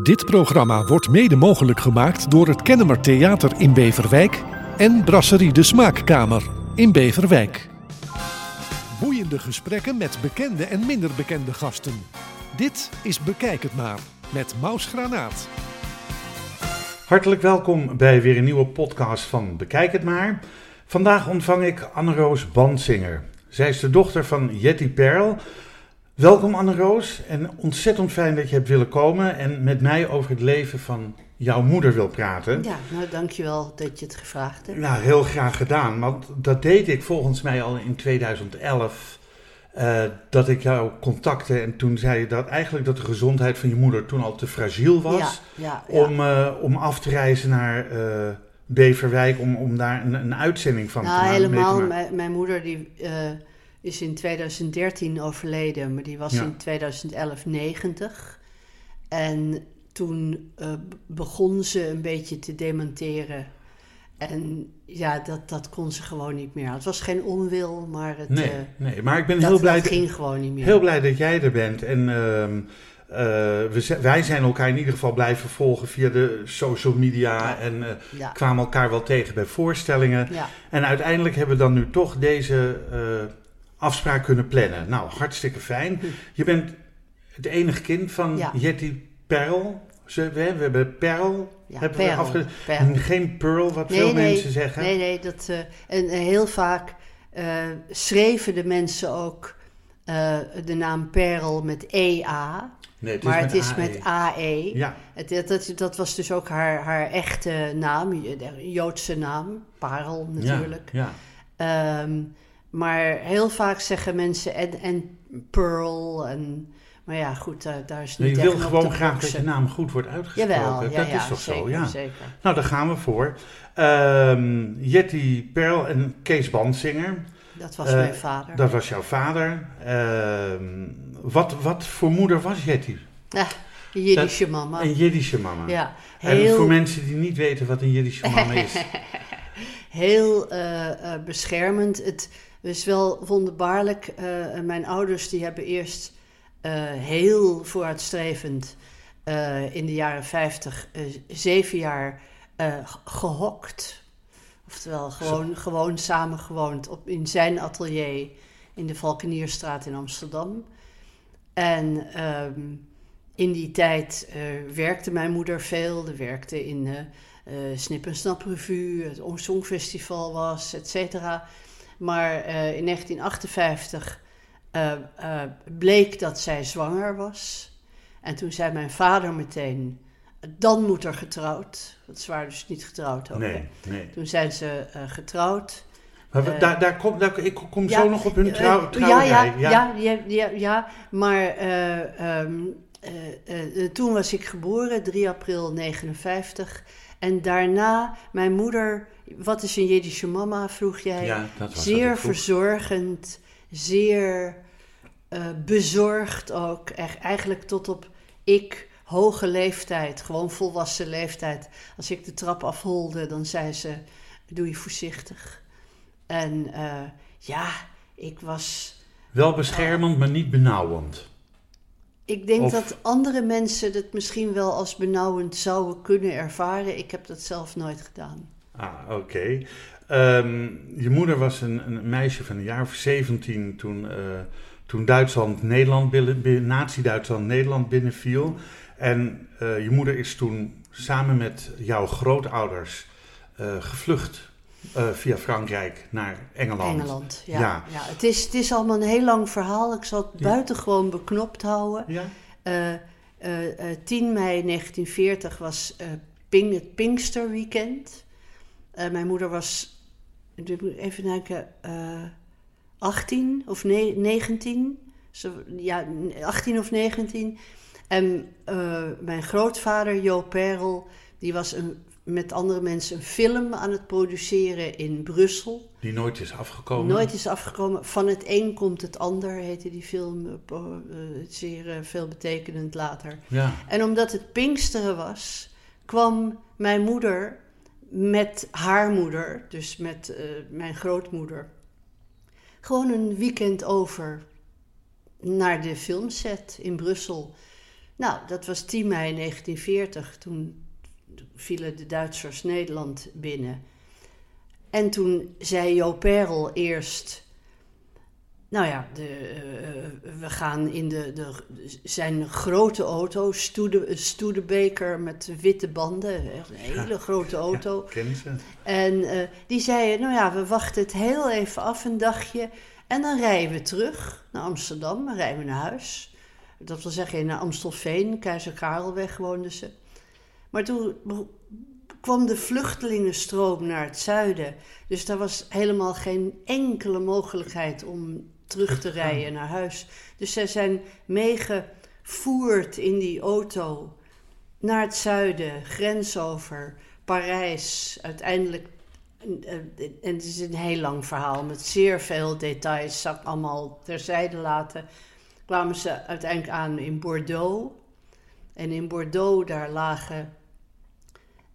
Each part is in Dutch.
Dit programma wordt mede mogelijk gemaakt door het Kennemer Theater in Beverwijk en Brasserie de Smaakkamer in Beverwijk. Boeiende gesprekken met bekende en minder bekende gasten. Dit is Bekijk het maar met Maus Granaat. Hartelijk welkom bij weer een nieuwe podcast van Bekijk het maar. Vandaag ontvang ik Anne-Roos Bansinger. Zij is de dochter van Jetty Perl. Welkom Anne-Roos en ontzettend fijn dat je hebt willen komen en met mij over het leven van jouw moeder wil praten. Ja, nou dankjewel dat je het gevraagd hebt. Nou, heel graag gedaan, want dat deed ik volgens mij al in 2011. eh, dat ik jou contacte en toen zei je dat eigenlijk dat de gezondheid van je moeder toen al te fragiel was Ja, ja, ja. om, eh, om af te reizen naar eh, Beverwijk om, om daar een, een uitzending van nou, te maken. mee te helemaal. maken. Mijn, mijn moeder die, is in 2013 overleden, maar die was Ja. in 2011 90. En toen eh, begon ze een beetje te dementeren. En ja, dat, dat kon ze gewoon niet meer. Het was geen onwil, maar het, Nee, eh, nee, maar ik ben dat, heel blij, dat ging gewoon niet meer. heel blij dat jij er bent. En ehm, eh, we, wij zijn elkaar in ieder geval blijven volgen via de social media. Ja. En ja, kwamen elkaar wel tegen bij voorstellingen. ja. En uiteindelijk hebben we dan nu toch deze afspraak kunnen plannen. Nou, hartstikke fijn. Hm. Je bent het enige kind van Ja. Jetty Perl. Ze, we, we hebben Perl. ja hebben we afge- perl. Geen Pearl, wat Nee, veel nee, mensen zeggen. Nee, nee, dat, eh, en eh, heel vaak eh, schreven de mensen ook de naam Perl met EA, Nee, het maar het is AE. met AE. Ja, Het, dat, dat, was dus ook haar, haar echte naam, Joodse naam, Parel natuurlijk. Ja, Ehm, maar heel vaak zeggen mensen en, en Pearl, en, maar ja, goed, daar, daar is niet je wil gewoon graag dat je naam goed wordt uitgesproken. Jawel, ja, dat ja, is toch zeker, zo, ja. zeker. Nou, daar gaan we voor. Ehm Jetty Perl en Kees Bandsinger. Dat was Eh, mijn vader. Dat was jouw vader. Ehm, wat, wat voor moeder was Jetty? Ja, de Jiddische mama. Een Jiddische mama. Ja, En heel, voor mensen die niet weten wat een Jiddische mama is. heel eh, eh, beschermend. Het is wel wonderbaarlijk. eh, mijn ouders die hebben eerst eh, heel vooruitstrevend eh, in de jaren 50 eh, zeven jaar eh, gehokt. Oftewel gewoon, gewoon samen gewoond op, in zijn atelier in de Valkenierstraat in Amsterdam. En ehm, in die tijd werkte mijn moeder veel. Er werkte in eh Snip en Snap Revue, het Songfestival was, et cetera. Maar eh, in 1958 eh, eh, bleek dat zij zwanger was. En toen zei mijn vader meteen, dan moet er getrouwd. Want ze waren dus niet getrouwd ook. Nee, nee. Toen zijn ze getrouwd. Maar we- daar, daar kom, daar, ik kom Ja, zo nog op hun trouw, ja, trouwerij. ja, ja, ja, ja, ja, maar eh, ehm, eh, eh, eh, toen was ik geboren, 3 april 59. En daarna, mijn moeder, wat is een Jiddische mama, vroeg jij. Ja, dat was wat zeer verzorgend, zeer eh, bezorgd ook. Echt, eigenlijk tot op ik, hoge leeftijd, gewoon volwassen leeftijd. Als ik de trap afholde, dan zei ze, doe je voorzichtig. En eh, ja, ik was... Wel beschermend, maar niet benauwend. Ik denk Of- dat andere mensen het misschien wel als benauwend zouden kunnen ervaren. Ik heb dat zelf nooit gedaan. Ah, oké. Ehm, je moeder was een, een meisje van een jaar of 17 toen, eh, toen Duitsland Nederland binnen, Nazi-Duitsland Nederland binnenviel. En eh, je moeder is toen samen met jouw grootouders eh, gevlucht via Frankrijk naar Engeland. Engeland, ja. Ja. ja. het, is, het is allemaal een heel lang verhaal. Ik zal het Ja. buitengewoon beknopt houden. Ja? Eh, eh, eh, 10 mei 1940 was Ping, het Pinksterweekend. Eh, mijn moeder was, ik moet even denken, eh 18 of ne- 19. Ze, ja, 18 of 19. En eh, mijn grootvader, Jo Perel, die was een, met andere mensen een film aan het produceren in Brussel. Die nooit is afgekomen. Nooit is afgekomen. Van het een komt het ander, heette die film. zeer veelbetekenend later. Ja. En omdat het Pinksteren was, kwam mijn moeder met haar moeder, dus met eh, mijn grootmoeder, gewoon een weekend over naar de filmset in Brussel. Nou, dat was 10 mei 1940. Toen vielen de Duitsers Nederland binnen. En toen zei Jo Perel eerst... Nou ja, de, uh, we gaan in de, de, zijn grote auto, Stoede, Stoedebeker met witte banden, een hele grote auto. Ja, kennen ze. En uh, die zei, nou ja, we wachten het heel even af, een dagje. En dan rijden we terug naar Amsterdam, dan rijden we naar huis. Dat wil zeggen, naar Amstelveen, Keizer Karelweg woonden ze. Maar toen kwam de vluchtelingenstroom naar het zuiden. Dus daar was helemaal geen enkele mogelijkheid om terug te rijden naar huis. Dus zij zijn meegevoerd in die auto naar het zuiden, grens over, Parijs, uiteindelijk. En het is een heel lang verhaal met zeer veel details, zal ik allemaal terzijde laten. Kwamen ze uiteindelijk aan in Bordeaux. En in Bordeaux, daar lagen,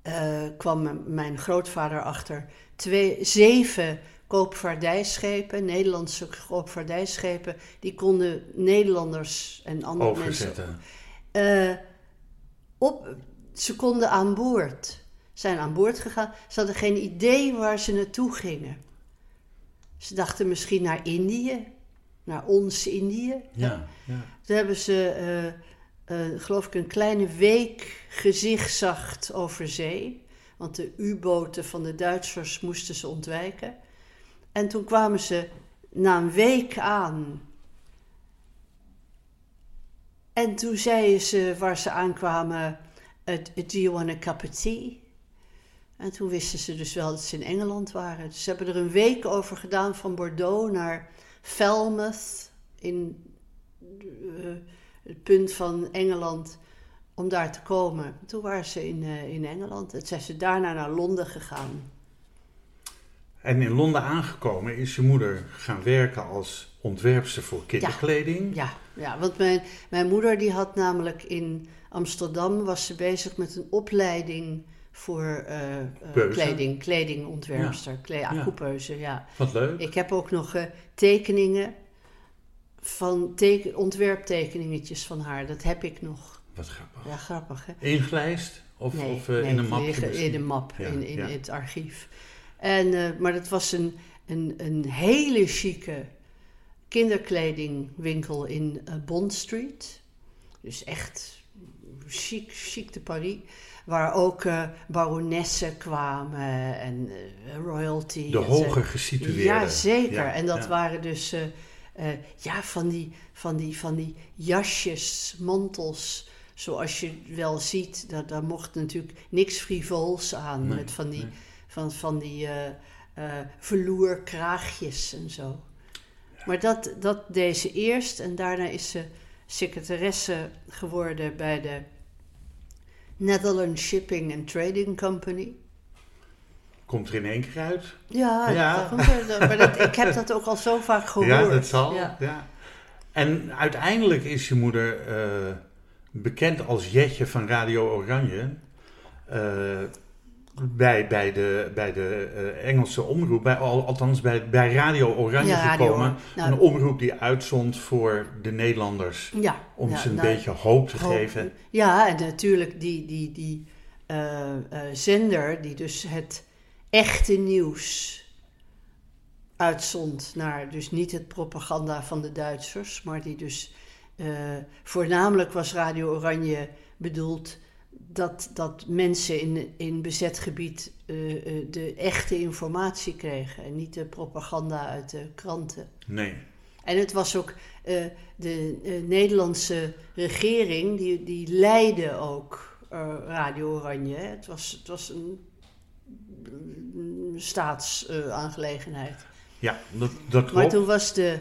uh, kwam mijn grootvader achter, twee, zeven koopvaardijschepen, Nederlandse koopvaardijschepen, die konden Nederlanders en andere Overzetten. mensen. Uh, op, ze konden aan boord. Zijn aan boord gegaan. Ze hadden geen idee waar ze naartoe gingen. Ze dachten misschien naar Indië, naar ons Indië. Ja, ja. Toen hebben ze, uh, uh, geloof ik, een kleine week gezichtszacht over zee. Want de U-boten van de Duitsers moesten ze ontwijken. En toen kwamen ze na een week aan. En toen zeiden ze waar ze aankwamen: Do you want a cup of tea? En toen wisten ze dus wel dat ze in Engeland waren. Dus ze hebben er een week over gedaan van Bordeaux naar Falmouth, in uh, het punt van Engeland, om daar te komen. Toen waren ze in, uh, in Engeland. Toen zijn ze daarna naar Londen gegaan. En in Londen aangekomen is je moeder gaan werken als ontwerpster voor kinderkleding. Ja, ja, ja want mijn, mijn moeder die had namelijk in Amsterdam was ze bezig met een opleiding voor uh, uh, kleding, kledingontwerpster, ja. Kle ja, ja. Coupeuse, ja. Wat leuk. Ik heb ook nog uh, tekeningen van teken, ontwerptekeningetjes van haar. Dat heb ik nog. Wat grappig. Ja, grappig hè. Ingelijst? Of, nee, of nee, in een map? In een map, in, in het archief. En, uh, maar dat was een, een, een hele chique kinderkledingwinkel in uh, Bond Street. Dus echt chic, chic de Paris. Waar ook uh, baronessen kwamen en royalty. De hoger gesitueerden. Ja, zeker. Ja, en dat ja. waren dus ja, van, die, van, die, van die jasjes, mantels zoals je wel ziet, daar, daar mocht natuurlijk niks frivols aan. Nee, met van die, nee. Van, van die uh, uh, verloerkraagjes en zo. Maar dat, dat deed ze eerst en daarna is ze secretaresse geworden bij de Netherlands Shipping and Trading Company. Komt er in één keer uit? Ja, ja. Dat, maar dat, ik heb dat ook al zo vaak gehoord. Ja, dat zal. Ja. ja. En uiteindelijk is je moeder uh, bekend als Jetje van Radio Oranje. Uh, bij, bij de, bij de uh, Engelse omroep, bij, althans bij, bij Radio Oranje ja, gekomen. Nou, een omroep die uitzond voor de Nederlanders. Ja, om ja, ze een nou, beetje hoop te hoop, geven. Ja, en natuurlijk die, die, die uh, uh, zender die dus het echte nieuws uitzond naar dus niet het propaganda van de Duitsers, maar die dus voornamelijk was Radio Oranje bedoeld dat, dat mensen in, in bezet gebied uh, uh, de echte informatie kregen en niet de propaganda uit de kranten. Nee. En het was ook uh, de Nederlandse regering, die, die leidde ook Radio Oranje. Het was, het was een, een staatsaangelegenheid. ja, dat, dat klopt. Maar toen was de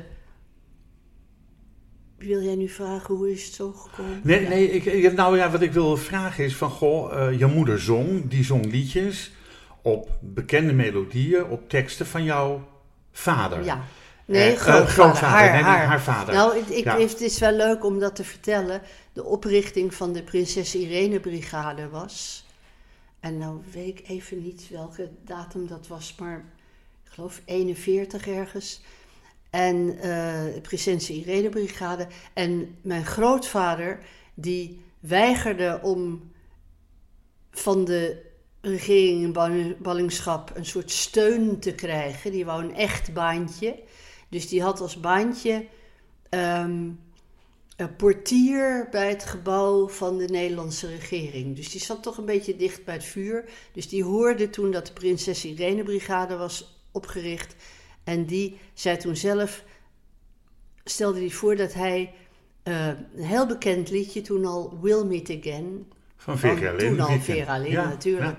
wil jij nu vragen hoe is het zo gekomen? Nee, ja. nee ik, nou ja, wat ik wil vragen is van, goh, uh, je moeder zong, die zong liedjes op bekende melodieën, op teksten van jouw vader. Ja. Nee, grootvader. Uh, grootvader. Haar, nee, haar. haar, vader. Nou, ik, ik, ja. het is wel leuk om dat te vertellen. De oprichting van de Prinses Irene Brigade was. En nou weet ik even niet welke datum dat was, maar ik geloof 41 ergens. En uh, de Prinses Irene Brigade. En mijn grootvader, die weigerde om van de regering in ballingschap een soort steun te krijgen. Die wou een echt baantje. Dus die had als baantje ehm, een portier bij het gebouw van de Nederlandse regering. Dus die zat toch een beetje dicht bij het vuur. Dus die hoorde toen dat de Prinses Irene Brigade was opgericht. En die zei toen zelf, stelde hij voor dat hij uh, een heel bekend liedje toen al, Will Meet Again. Van Vera Lynn. Toen al Vera Lynn natuurlijk.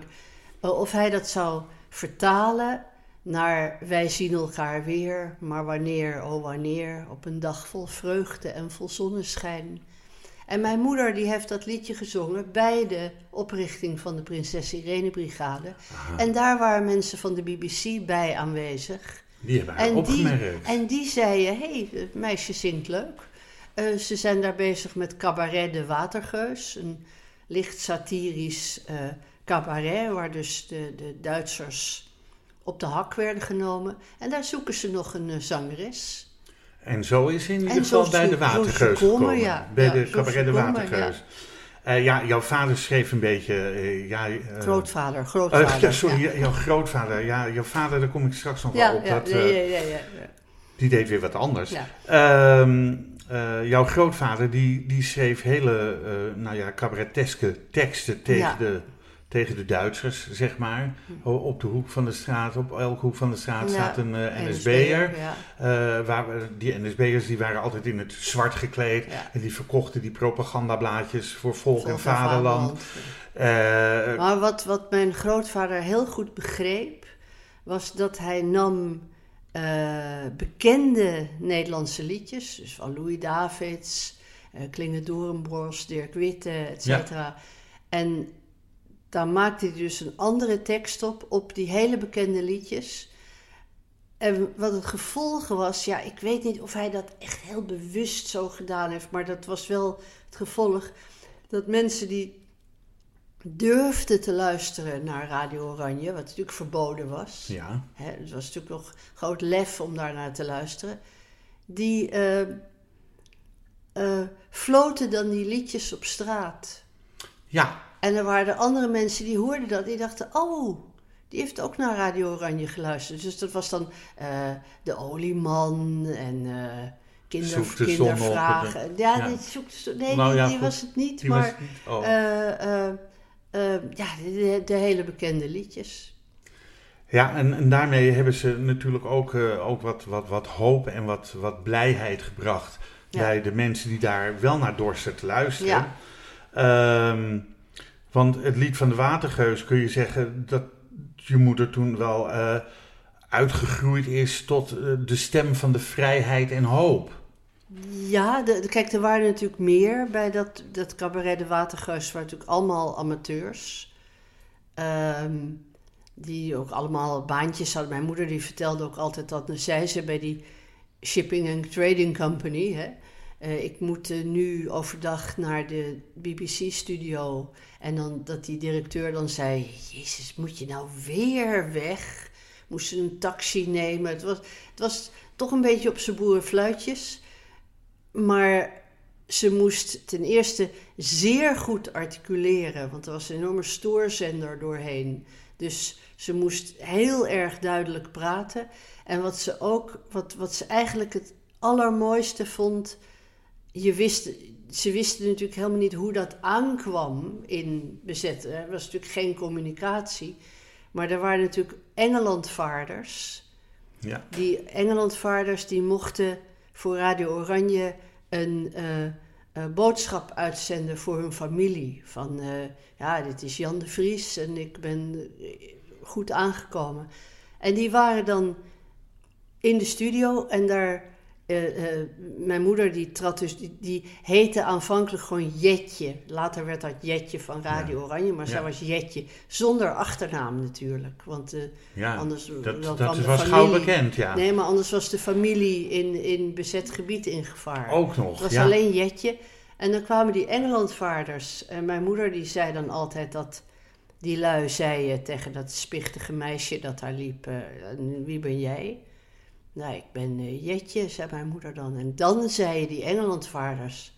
Uh, of hij dat zou vertalen naar wij zien elkaar weer, maar wanneer, oh wanneer, op een dag vol vreugde en vol zonneschijn. En mijn moeder die heeft dat liedje gezongen bij de oprichting van de Prinses Irene Brigade. En daar waren mensen van de BBC bij aanwezig. Die hebben haar en opgemerkt. Die, en die zeiden, hé, hey, het meisje zingt leuk. Uh, ze zijn daar bezig met Cabaret de Watergeus, een licht satirisch uh, cabaret, waar dus de, de Duitsers op de hak werden genomen. En daar zoeken ze nog een uh, zangeres. En zo is in ieder geval bij de Watergeus gekomen. Ja. Bij de cabaret de Watergeus. Ja. Uh, ja, jouw vader schreef een beetje. Uh, ja, uh, grootvader, grootvader. ja, sorry, ja. jouw grootvader. Ja, jouw vader, daar kom ik straks nog wel op. Ja, dat, ja, ja, ja, Die deed weer wat anders. Ehm, jouw grootvader, die, die schreef hele, nou ja, cabareteske teksten tegen de tegen de Duitsers, zeg maar. Hm. Op de hoek van de straat, op elke hoek van de straat staat een uh, eh, NSB'er. Ja. Uh, waar, die NSB'ers die waren altijd in het zwart gekleed. En die verkochten die propagandablaadjes voor volk, en vaderland. Uh, maar wat, wat mijn grootvader heel goed begreep, was dat hij nam bekende Nederlandse liedjes, dus van Louis Davids, Klinge Doornbros, Dirk Witte, et cetera. En dan maakte hij dus een andere tekst op, op die hele bekende liedjes. En wat het gevolg was, ja, ik weet niet of hij dat echt heel bewust zo gedaan heeft, maar dat was wel het gevolg dat mensen die durfden te luisteren naar Radio Oranje, wat natuurlijk verboden was. Ja. Hè, het was natuurlijk nog groot lef om daar naar te luisteren. Die uh, uh, floten dan die liedjes op straat. Ja, en er waren andere mensen die hoorden dat. Die dachten, oh, die heeft ook naar Radio Oranje geluisterd. Dus dat was dan uh, De Olieman en uh, kinder, kindervragen. ja, ja. Die zoekte, nee, nou, ja, die, was het niet. Die maar niet. Oh. Uh, ja, de, de, hele bekende liedjes. Ja, en, en daarmee hebben ze natuurlijk ook, ook wat, wat, wat hoop en wat, wat blijheid gebracht... bij de mensen die daar wel naar dorsten te luisteren. Ja. Um, want het lied van de Watergeus kun je zeggen dat je moeder toen wel uh, uitgegroeid is tot uh, de stem van de vrijheid en hoop. Ja, kijk, er waren natuurlijk meer bij dat, dat cabaret de Watergeus, waren natuurlijk allemaal amateurs. Um, die ook allemaal baantjes hadden. Mijn moeder die vertelde ook altijd dat, zei ze bij die Shipping and Trading Company, hè, uh, ik moet uh, nu overdag naar de BBC-studio. En dan dat die directeur dan zei: Jezus, moet je nou weer weg? Moest ze een taxi nemen? Het was, het was toch een beetje op zijn boerenfluitjes. Maar ze moest ten eerste zeer goed articuleren, want er was een enorme stoorzender doorheen. Dus ze moest heel erg duidelijk praten. En wat ze ook, wat, wat ze eigenlijk het allermooiste vond je wist, ze wisten natuurlijk helemaal niet hoe dat aankwam in bezetten. Er was natuurlijk geen communicatie. Maar er waren natuurlijk Engelandvaarders. Ja. Die Engelandvaarders die mochten voor Radio Oranje een uh, boodschap uitzenden voor hun familie. Van uh, ja, dit is Jan de Vries en ik ben goed aangekomen. En die waren dan in de studio en daar uh, mijn moeder die trad dus, die, die, heette aanvankelijk gewoon Jetje. Later werd dat Jetje van Radio Oranje, maar ja. zij was Jetje. Zonder achternaam natuurlijk. Want uh, ja, anders dat, dat was familie, gauw bekend, ja. Nee, maar anders was de familie in, in bezet gebied in gevaar. Ook nog, Het was alleen Jetje. En dan kwamen die Engelandvaarders. En mijn moeder die zei dan altijd dat die lui zeiden tegen dat spichtige meisje dat daar liep... wie ben jij? Nou, ik ben uh, Jetje, zei mijn moeder dan. En dan zeiden die Engelandvaarders...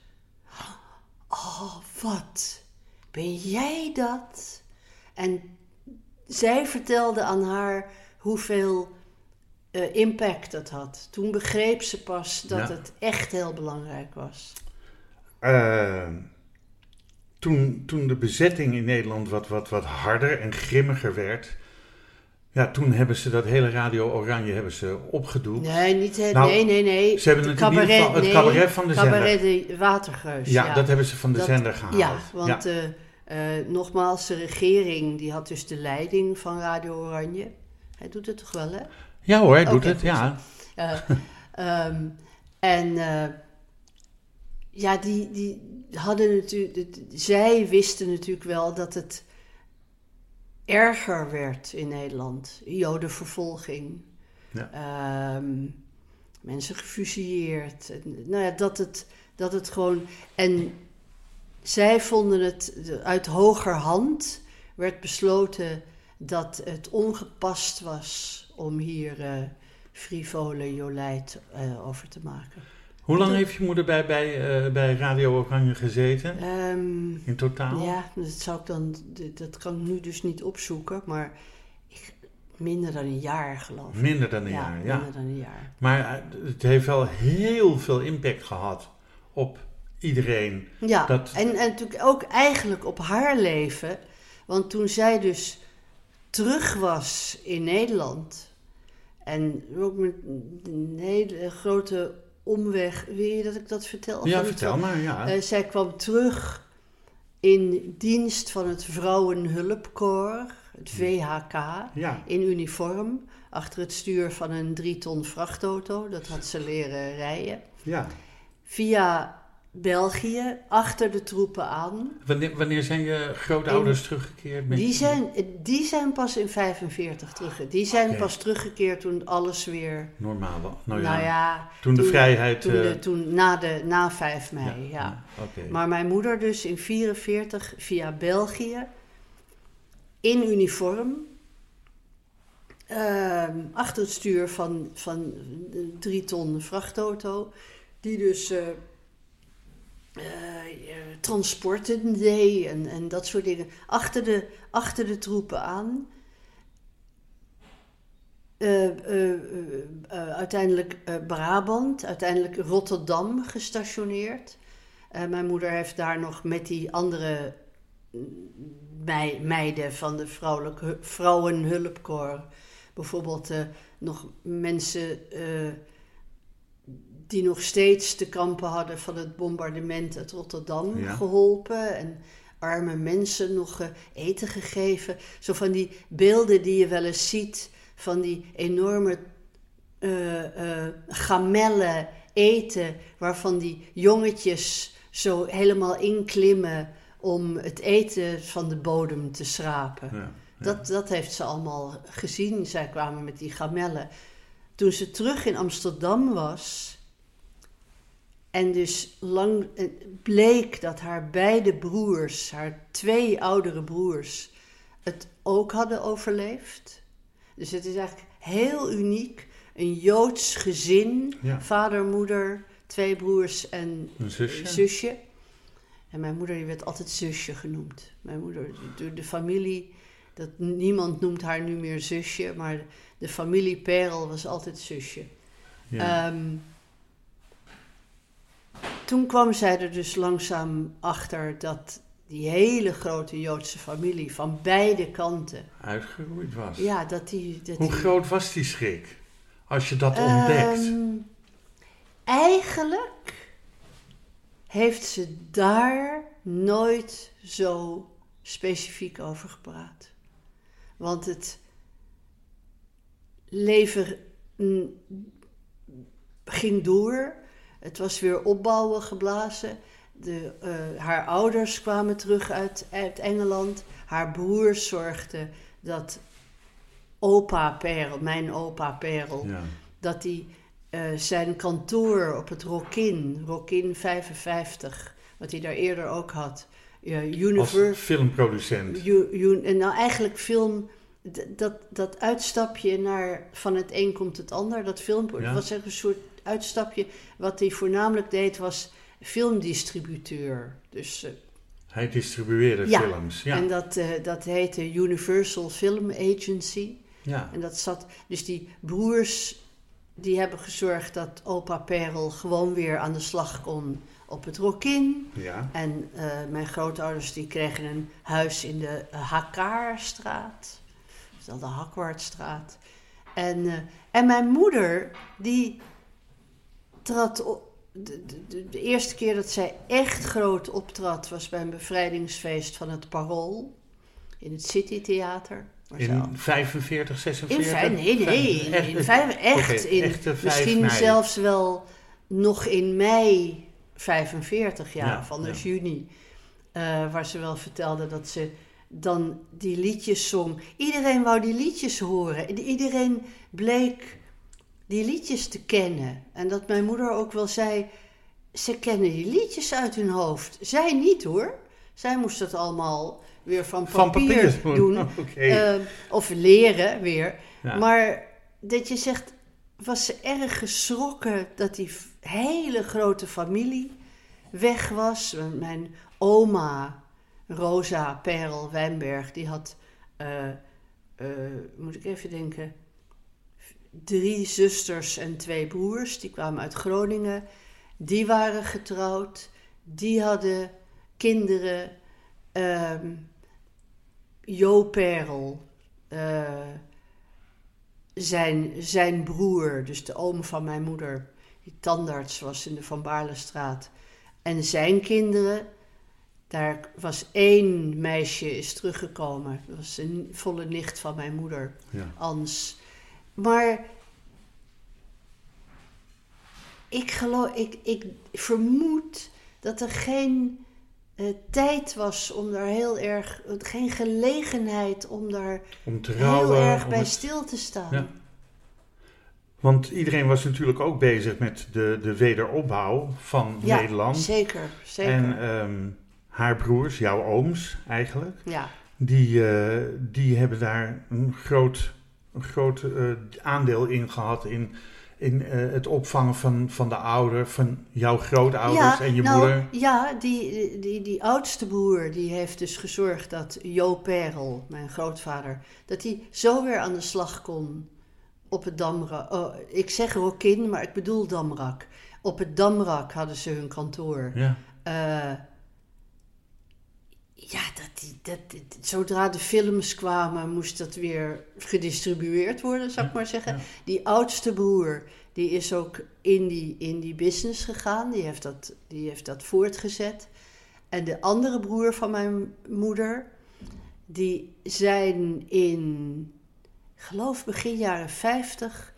Oh, wat? Ben jij dat? En zij vertelde aan haar hoeveel eh, impact dat had. Toen begreep ze pas dat Ja. het echt heel belangrijk was. Eh, toen, toen de bezetting in Nederland wat, wat, wat harder en grimmiger werd, ja, toen hebben ze dat hele Radio Oranje hebben ze opgedoekt. Nee, niet he- Nou, nee, nee, nee. ze hebben het in ieder geval- het cabaret van de cabaret de Watergeus. ja, dat hebben ze van de Dat- zender gehaald. Ja, want eh, eh, nogmaals, de regering die had dus de leiding van Radio Oranje. Hij doet het toch wel, hè? Ja hoor, hij doet het, ja. Eh, ehm, en eh, ja, die, die hadden natuurlijk. het- Zij wisten natuurlijk wel dat het erger werd in Nederland. Jodenvervolging. Ja. Ehm, mensen gefusilleerd. Nou ja, dat het, dat het gewoon. En zij vonden het uit hoger hand werd besloten dat het ongepast was om hier eh frivole Jolijt eh, over te maken. Hoe lang heeft je moeder bij, bij, eh, bij Radio Oranje gezeten? Ehm, In totaal? ja, dat zou ik dan, dat kan ik nu dus niet opzoeken, maar ik, minder dan een jaar geloof ik. Minder dan een ja, jaar, ja. minder dan een jaar. Maar eh, het heeft wel heel veel impact gehad op iedereen. Ja, Dat- en, en natuurlijk ook eigenlijk op haar leven. Want toen zij dus terug was in Nederland. En ook met een hele grote omweg. Wil je dat ik dat vertel? Ja, vertel maar, ja. Eh, zij kwam terug in dienst van het Vrouwenhulpkorps, het VHK, ja. in uniform. Achter het stuur van een drie ton vrachtauto. Dat had ze leren rijden. ja. Via België, achter de troepen aan. Wanneer, wanneer zijn je grootouders teruggekeerd? Met Die zijn, die zijn pas in 45 terug. Die zijn pas teruggekeerd toen alles weer. Normaal. Nou Nou ja, ja, toen de vrijheid... toen, eh, de, toen na, de, na 5 mei. Ja, Oké. Maar mijn moeder dus in 44 via België in uniform. ehm, achter het stuur van, van een drie ton vrachtauto. Die dus eh, eh, transporten deed en, en dat soort dingen. Achter de, achter de troepen aan. Eh, uiteindelijk Brabant, uiteindelijk Rotterdam gestationeerd. Mijn moeder heeft daar nog met die andere mm, mei- meiden van de vrouwelijke hu- vrouwenhulpkorps, bijvoorbeeld nog mensen die nog steeds te kampen hadden van het bombardement uit Rotterdam Ja. geholpen en arme mensen nog eh, eten gegeven. Zo van die beelden die je wel eens ziet van die enorme eh, gamellen eten, waarvan die jongetjes zo helemaal inklimmen om het eten van de bodem te schrapen. Ja, ja. Dat, dat heeft ze allemaal gezien. Zij kwamen met die gamellen. Toen ze terug in Amsterdam was. En dus lang eh, bleek dat haar beide broers, haar twee oudere broers, het ook hadden overleefd. Dus het is eigenlijk heel uniek. Een Joods gezin, Ja. vader, moeder, twee broers en Een zusje? een zusje. En mijn moeder die werd altijd zusje genoemd. Mijn moeder, door de familie, dat, niemand noemt haar nu meer zusje, maar de familie Perel was altijd zusje. Ja. Ehm, toen kwam zij er dus langzaam achter dat die hele grote Joodse familie van beide kanten, Uitgeroeid was. ja, dat die... Dat Hoe die, groot was die schrik? Als je dat ontdekt. Ehm, eigenlijk heeft ze daar nooit zo specifiek over gepraat. Want het leven ging door. Het was weer opbouwen geblazen. De, eh, haar ouders kwamen terug uit, uit Engeland. Haar broers zorgden dat opa Perel, mijn opa Perel, ja. dat hij eh, zijn kantoor op het Rokin, Rokin 55, wat hij daar eerder ook had, eh, Als Univer, filmproducent. U- U- en nou eigenlijk film, dat, dat uitstapje naar van het een komt het ander, dat film Ja. was echt een soort uitstapje. Wat hij voornamelijk deed was filmdistributeur. Dus, uh, Hij distribueerde ja, films. Ja, en dat, uh, dat heette Universal Film Agency. ja. En dat zat, dus die broers die hebben gezorgd dat opa Perel gewoon weer aan de slag kon op het Rokin. ja. En uh, mijn grootouders die kregen een huis in de Hakaarstraat. Dus dan de Hakwaardstraat. En, uh, en mijn moeder die trad op. De, de, de, eerste keer dat zij echt groot optrad was bij een bevrijdingsfeest van het Parool in het City Theater. In 45, 46? In, nee, nee, in, vijf, echt, okay, in, echte misschien mei. zelfs wel nog in mei 45 jaar, Ja, van dus ja. juni. Uh, waar ze wel vertelde dat ze dan die liedjes zong. Iedereen wou die liedjes horen. Iedereen bleek die liedjes te kennen. En dat mijn moeder ook wel zei: ze kennen die liedjes uit hun hoofd. Zij niet hoor. Zij moest het allemaal weer van papier, van papier doen. Okay. Uh, of leren weer. Ja. Maar dat je zegt, was ze erg geschrokken dat die hele grote familie weg was. Mijn oma, Rosa Perel Wijnberg, die had, uh, uh, moet ik even denken, drie zusters en twee broers. Die kwamen uit Groningen. Die waren getrouwd. Die hadden kinderen. Um, Jo Perel, uh, zijn, zijn broer, dus de oom van mijn moeder, die tandarts was in de Van Baarlestraat. En zijn kinderen, daar was één meisje is teruggekomen. Dat was een volle nicht van mijn moeder, ja. Ans. Maar ik geloof, ik, ik vermoed dat er geen uh, tijd was om daar heel erg, geen gelegenheid om daar om heel erg bij het- stil te staan. Ja. Want iedereen was natuurlijk ook bezig met de, de wederopbouw van Ja, Nederland. Zeker, zeker. En ehm, haar broers, jouw ooms eigenlijk, ja, die, eh, die hebben daar een groot, een groot eh, aandeel in gehad in, in eh, het opvangen van, van de ouder, van jouw grootouders ja, en je nou, moeder. Ja, die, die, die oudste broer die heeft dus gezorgd dat Jo Perel, mijn grootvader, dat hij zo weer aan de slag kon op het Damrak. Oh, ik zeg Rokin, maar ik bedoel Damrak. Op het Damrak hadden ze hun kantoor. Ja, Eh, ja, dat, die- dat, dat- zodra de films kwamen, moest dat weer gedistribueerd worden, zou ik maar zeggen. ja. Die oudste broer, die is ook in die, in die business gegaan. Die heeft, dat, die heeft dat voortgezet. En de andere broer van mijn moeder, die zijn in, ik geloof begin jaren 50,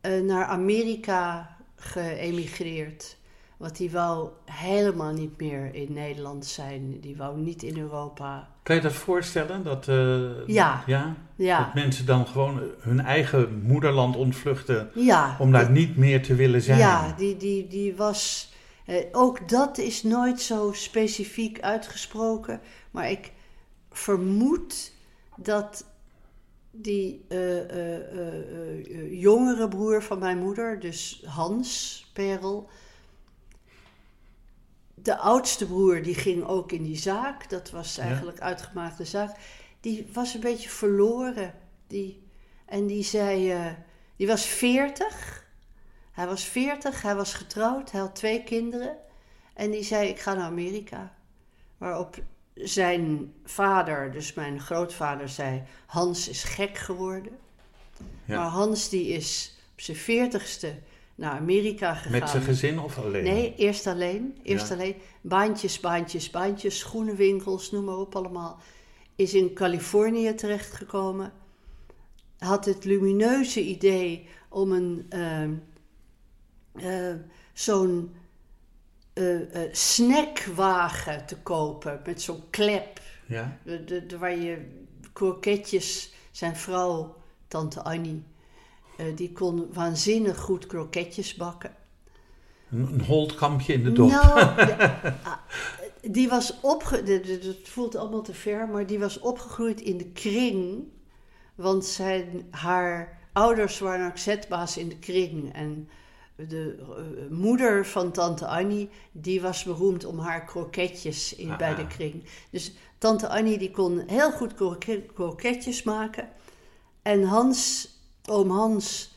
eh, naar Amerika geëmigreerd. Want die wou helemaal niet meer in Nederland zijn. Die wou niet in Europa. Kan je dat voorstellen? Dat, eh, Ja. ja? Ja, Dat mensen dan gewoon hun eigen moederland ontvluchten ja. om daar niet meer te willen zijn. Ja, die, die, die was. eh, ook dat is nooit zo specifiek uitgesproken. Maar ik vermoed dat die eh, jongere broer van mijn moeder, dus Hans Perel. De oudste broer die ging ook in die zaak. Dat was Ja. eigenlijk uitgemaakte zaak. Die was een beetje verloren. Die, en die zei. eh, die was 40. Hij was 40, hij was getrouwd, hij had twee kinderen. En die zei: Ik ga naar Amerika. Waarop zijn vader, dus mijn grootvader, zei: Hans is gek geworden. Ja. Maar Hans die is op zijn 40ste naar Amerika gegaan. Met zijn gezin of alleen? Nee, eerst alleen. Eerst Ja. alleen. Baantjes, baantjes, baantjes, schoenenwinkels, noem maar op allemaal. Is in Californië terechtgekomen. Had het lumineuze idee om een eh, zo'n eh, eh, snackwagen te kopen met zo'n klep. Ja? De, de, de- waar je kroketjes, zijn vrouw, tante Annie, die kon waanzinnig goed kroketjes bakken. Een, holtkampje in de. Nou, de- ah, die was opge... de- de- Het voelt allemaal te ver, maar die was opgegroeid in de kring. Want zijn, haar ouders waren ook zetbaas in de kring. En de eh, moeder van tante Annie, die was beroemd om haar kroketjes in, Ah, bij de ah. kring. Dus tante Annie die kon heel goed kroket- kroketjes maken. En Hans, oom Hans,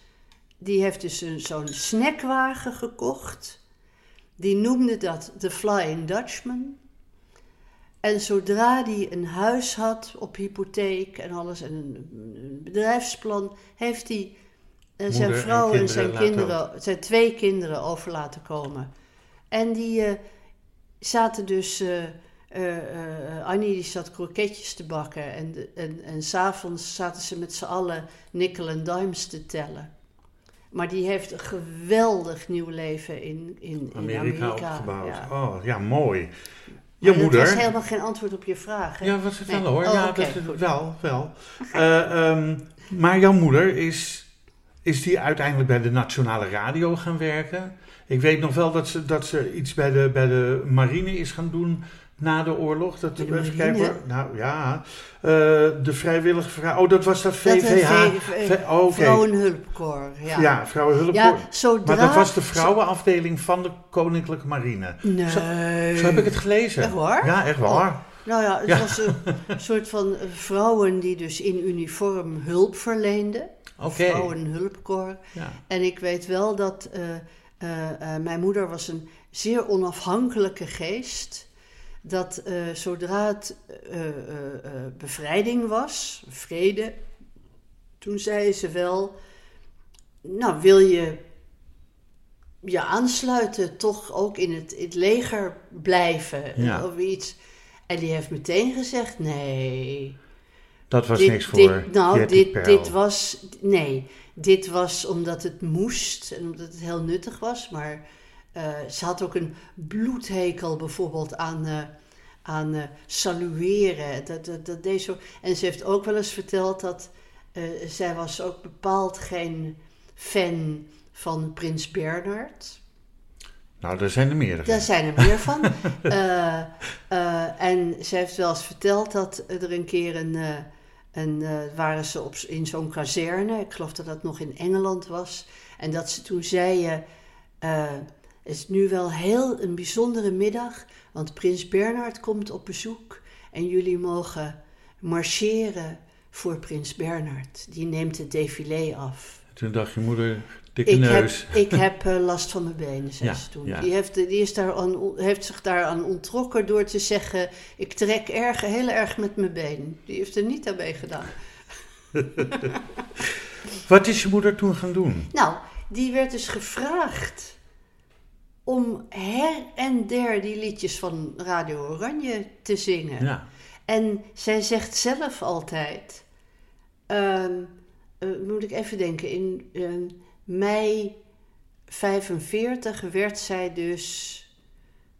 die heeft dus een- zo'n snackwagen gekocht. Die noemde dat de Flying Dutchman. En zodra hij een huis had op hypotheek en alles en een, bedrijfsplan, heeft hij eh, zijn en vrouw en, zijn kinderen, zijn twee kinderen over laten komen. En die eh, zaten dus, eh, eh, eh, Annie die zat kroketjes te bakken en, en, en s'avonds zaten ze met z'n allen nickel en dimes te tellen. Maar die heeft een geweldig nieuw leven in, in, in Amerika, Amerika. opgebouwd. Ja. Oh, ja, mooi. Je Maar Dat moeder. was helemaal geen antwoord op je vraag. Hè? Ja, wat vertellen Nee. hoor. Oh, ja, dat, goed. wel, wel. Ehm, maar jouw moeder is, is die uiteindelijk bij de Nationale Radio gaan werken. Ik weet nog wel dat ze, dat ze iets bij de, bij de marine is gaan doen na de oorlog. Dat, de even kijken hoor. Nou ja, eh, de vrijwillige vrouw. Oh, dat was dat VVH. V- oh. Vrouwenhulpkorps. Ja. Ja. Ja, maar dat was de vrouwenafdeling van de Koninklijke Marine. Nee. Zo heb ik het gelezen. Echt waar? Ja, echt waar. Nou ja, het Ja. was een soort van eh, vrouwen die dus in uniform hulp verleenden. Oké. Vrouwenhulpkorps. Ja. En ik weet wel dat eh, eh, eh, mijn moeder was een zeer onafhankelijke geest. Dat eh, zodra het eh, eh, bevrijding was, vrede, toen zei ze wel, nou wil je je aansluiten, toch ook in het, in het leger blijven Ja. of iets. En die heeft meteen gezegd, nee, Dat was dit, niks voor dit, nou, dit, dit was. Nee, dit was omdat het moest en omdat het heel nuttig was. Maar eh, ze had ook een bloedhekel bijvoorbeeld aan, eh, aan eh, salueren. Dat, dat, dat deed zo. En ze heeft ook wel eens verteld dat zij was ook bepaald geen fan van Prins Bernhard. Nou, daar zijn er meerdere. Daar zijn er meer van. En ze heeft wel eens verteld dat er een keer een. een waren ze op, in zo'n kazerne. Ik geloof dat dat nog in Engeland was. En dat ze toen zeiden. eh, het is nu wel heel een bijzondere middag. Want Prins Bernhard komt op bezoek. En jullie mogen marcheren voor Prins Bernhard. Die neemt het défilé af. Toen dacht je moeder, dikke Ik heb, neus. ik heb eh, last van mijn benen, zei Ja, ze toen. ja. Die, heeft, die is daar aan, heeft zich daaraan onttrokken door te zeggen... ik trek erg, heel erg met mijn been. Die heeft er niet aan mee gedaan. Wat is je moeder toen gaan doen? Nou, die werd dus gevraagd om her en der die liedjes van Radio Oranje te zingen. Ja. En zij zegt zelf altijd, ehm, eh, moet ik even denken, in ehm, mei 45 werd zij dus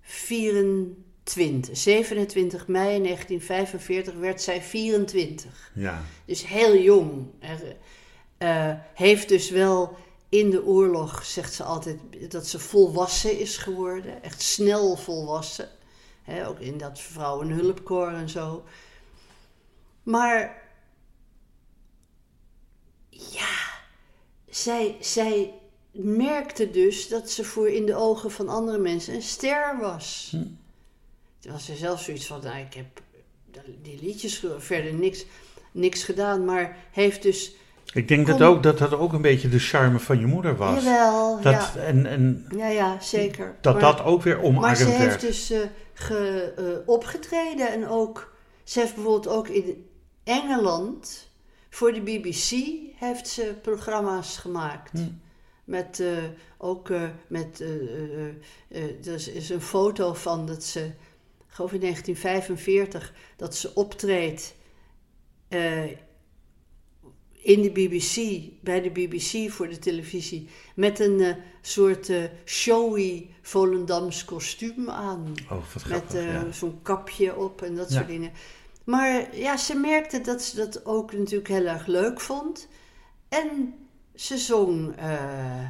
24. 27 mei 1945 werd zij 24. Ja. Dus heel jong. Eh, heeft dus wel in de oorlog, zegt ze altijd, dat ze volwassen is geworden. Echt snel volwassen. Ook in dat vrouwenhulpkorps en zo. Maar ja, zij, zij merkte dus dat ze voor in de ogen van andere mensen een ster was. Hm. Toen was ze zelf zoiets van, nou, ik heb die liedjes verder niks, niks gedaan, maar heeft dus... Ik denk dat ook, dat dat ook een beetje de charme van je moeder was. Jawel, Dat, ja. En, en Ja, ja, zeker. dat maar, dat ook weer maar omarmd ze heeft werd. dus eh, ge, eh, opgetreden en ook... Ze heeft bijvoorbeeld ook in Engeland, voor de BBC, heeft ze programma's gemaakt. Hm. Met eh, ook met. er is- is een foto van dat ze. Ik geloof in 1945 dat ze optreedt. Eh, in de BBC, bij de BBC voor de televisie. Met een eh, soort eh, showy Volendams kostuum aan. Oh, wat Met grappig. eh, ja. zo'n kapje op en dat Ja. soort dingen. Maar ja, ze merkte dat ze dat ook natuurlijk heel erg leuk vond. En ze zong eh, eh,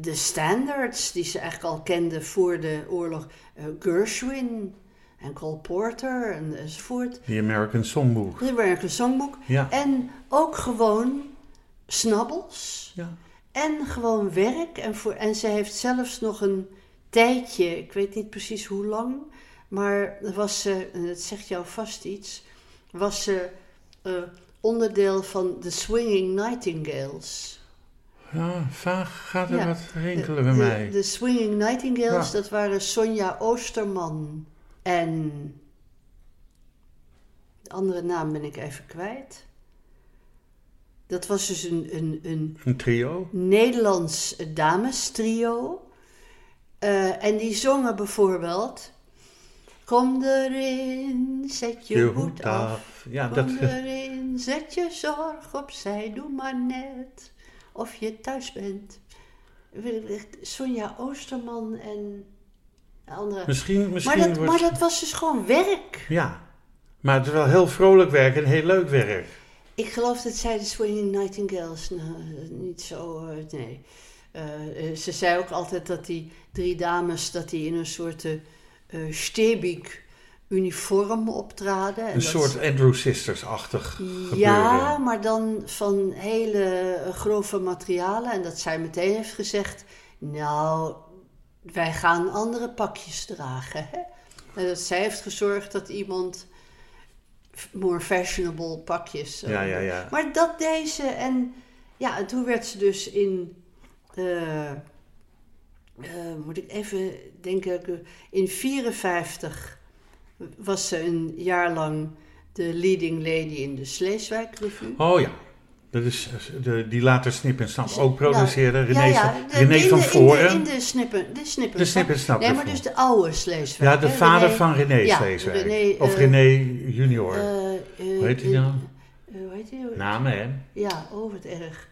de standards die ze eigenlijk al kende voor de oorlog. Eh, Gershwin en Cole Porter en, enzovoort. The American Songbook. De American Songbook. Ja. En ook gewoon snabbels. ja. en gewoon werk. En, voor, en ze heeft zelfs nog een tijdje, ik weet niet precies hoe lang, maar was ze, en dat zegt jou vast iets, was ze eh, onderdeel van de Swinging Nightingales. Ja, vaag gaat er Ja, wat rinkelen bij de- mij. De Swinging Nightingales, Ja. dat waren Sonja Oosterman en. De andere naam ben ik even kwijt. Dat was dus een, een, een Een trio? Nederlands damestrio. Eh, en die zongen bijvoorbeeld. Kom erin, zet je, Je hoed af. af. Ja, Kom dat, erin, zet je zorg opzij, doe maar net of je thuis bent. Sonja Oosterman en andere. misschien, Maar misschien dat, wordt... maar dat was dus gewoon werk. Ja, maar het is wel heel vrolijk werk en heel leuk werk. Ik geloof dat zij de Swinging Nightingales nou, niet zo. eh, nee. Eh, eh, ze zei ook altijd dat die drie dames dat die in een soort stebik uniform optraden. En Een dat soort Andrew Sisters-achtig gebeuren. Ja, maar dan van hele grove materialen. En dat zij meteen heeft gezegd: Nou, wij gaan andere pakjes dragen. Hè? Dat zij heeft gezorgd dat iemand more fashionable pakjes. eh, Ja, ja, ja. Maar dat deed ze. En ja, en toen werd ze dus in. eh, eh, moet ik even denken. In 54 was ze een jaar lang de leading lady in de Sleeswijk Revue. Oh ja, dat is de, die later Snip en Snap ook Nou, produceerde. René, ja, ja, van- de- René van de- in de- Voren. In de snippen. De snippen. De Snip en Snap Nee, maar dus de oude Sleeswijk. ja, de hè, vader René- van René Sleeswijk. René, of eh, René junior. eh, eh, Hoe heet hij eh, hoe heet hij? Namen, hè? Ja, oh wat erg.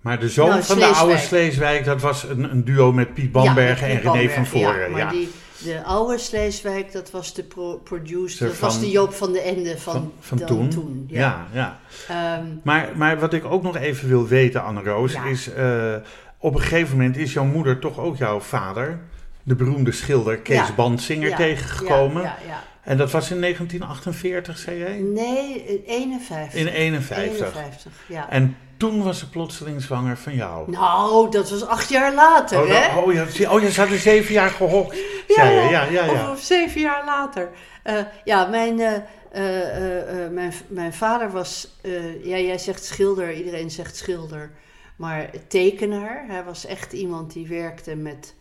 Maar de zoon Nou, van de oude Sleeswijk. Dat was een, een duo met Piet Bambergen ja, en René van Voren. Ja, Ja, maar die, de oude Sleeswijk, dat was de pro producer, dat Van- was de Joop van de Ende van, van, van dan toen. ja. ja. ja. Ehm, Maar, maar wat ik ook nog even wil weten, Anne-Roos, Ja. is... eh, op een gegeven moment is jouw moeder toch ook jouw vader, de beroemde schilder Kees Ja. Bandsinger, ja, tegengekomen. Ja, ja, ja. En dat was in 1948, zei jij? Nee, eh, 51. In 51. 51, ja. En toen was ze plotseling zwanger van jou. Nou, dat was acht jaar later, Oh, hè? dan- oh, ja, oh, je zat er zeven jaar gehokt, zei je. Ja, ja, ja. Of, of zeven jaar later. Eh, ja, mijn, eh, eh, mijn, mijn vader was, ja, jij zegt schilder, iedereen zegt schilder, maar tekenaar. Hij was echt iemand die werkte met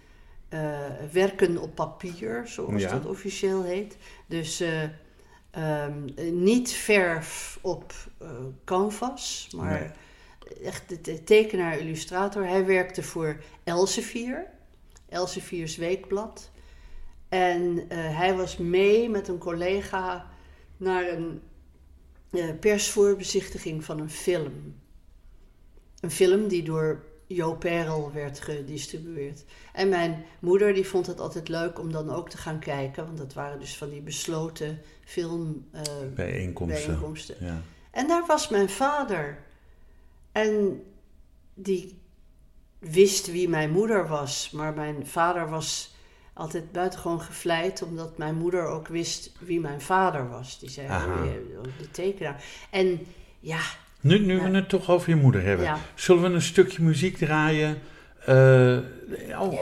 werken op papier, zoals Ja. dat officieel heet. Dus eh, ehm, niet verf op canvas, maar echt de te- tekenaar, illustrator. Hij werkte voor Elsevier, Elsevier's Weekblad. En eh, hij was mee met een collega naar een eh, persvoorbezichtiging van een film. Een film die door Jo Perel werd gedistribueerd. En mijn moeder die vond het altijd leuk om dan ook te gaan kijken. Want dat waren dus van die besloten film eh, Bijeenkomsten. bijeenkomsten. Ja. En daar was mijn vader. En die wist wie mijn moeder was. Maar mijn vader was altijd buitengewoon gevleid, omdat mijn moeder ook wist wie mijn vader was. Die zei, oh, de tekenaar. En ja, Nu, nu we het toch over je moeder hebben, Ja. zullen we een stukje muziek draaien eh,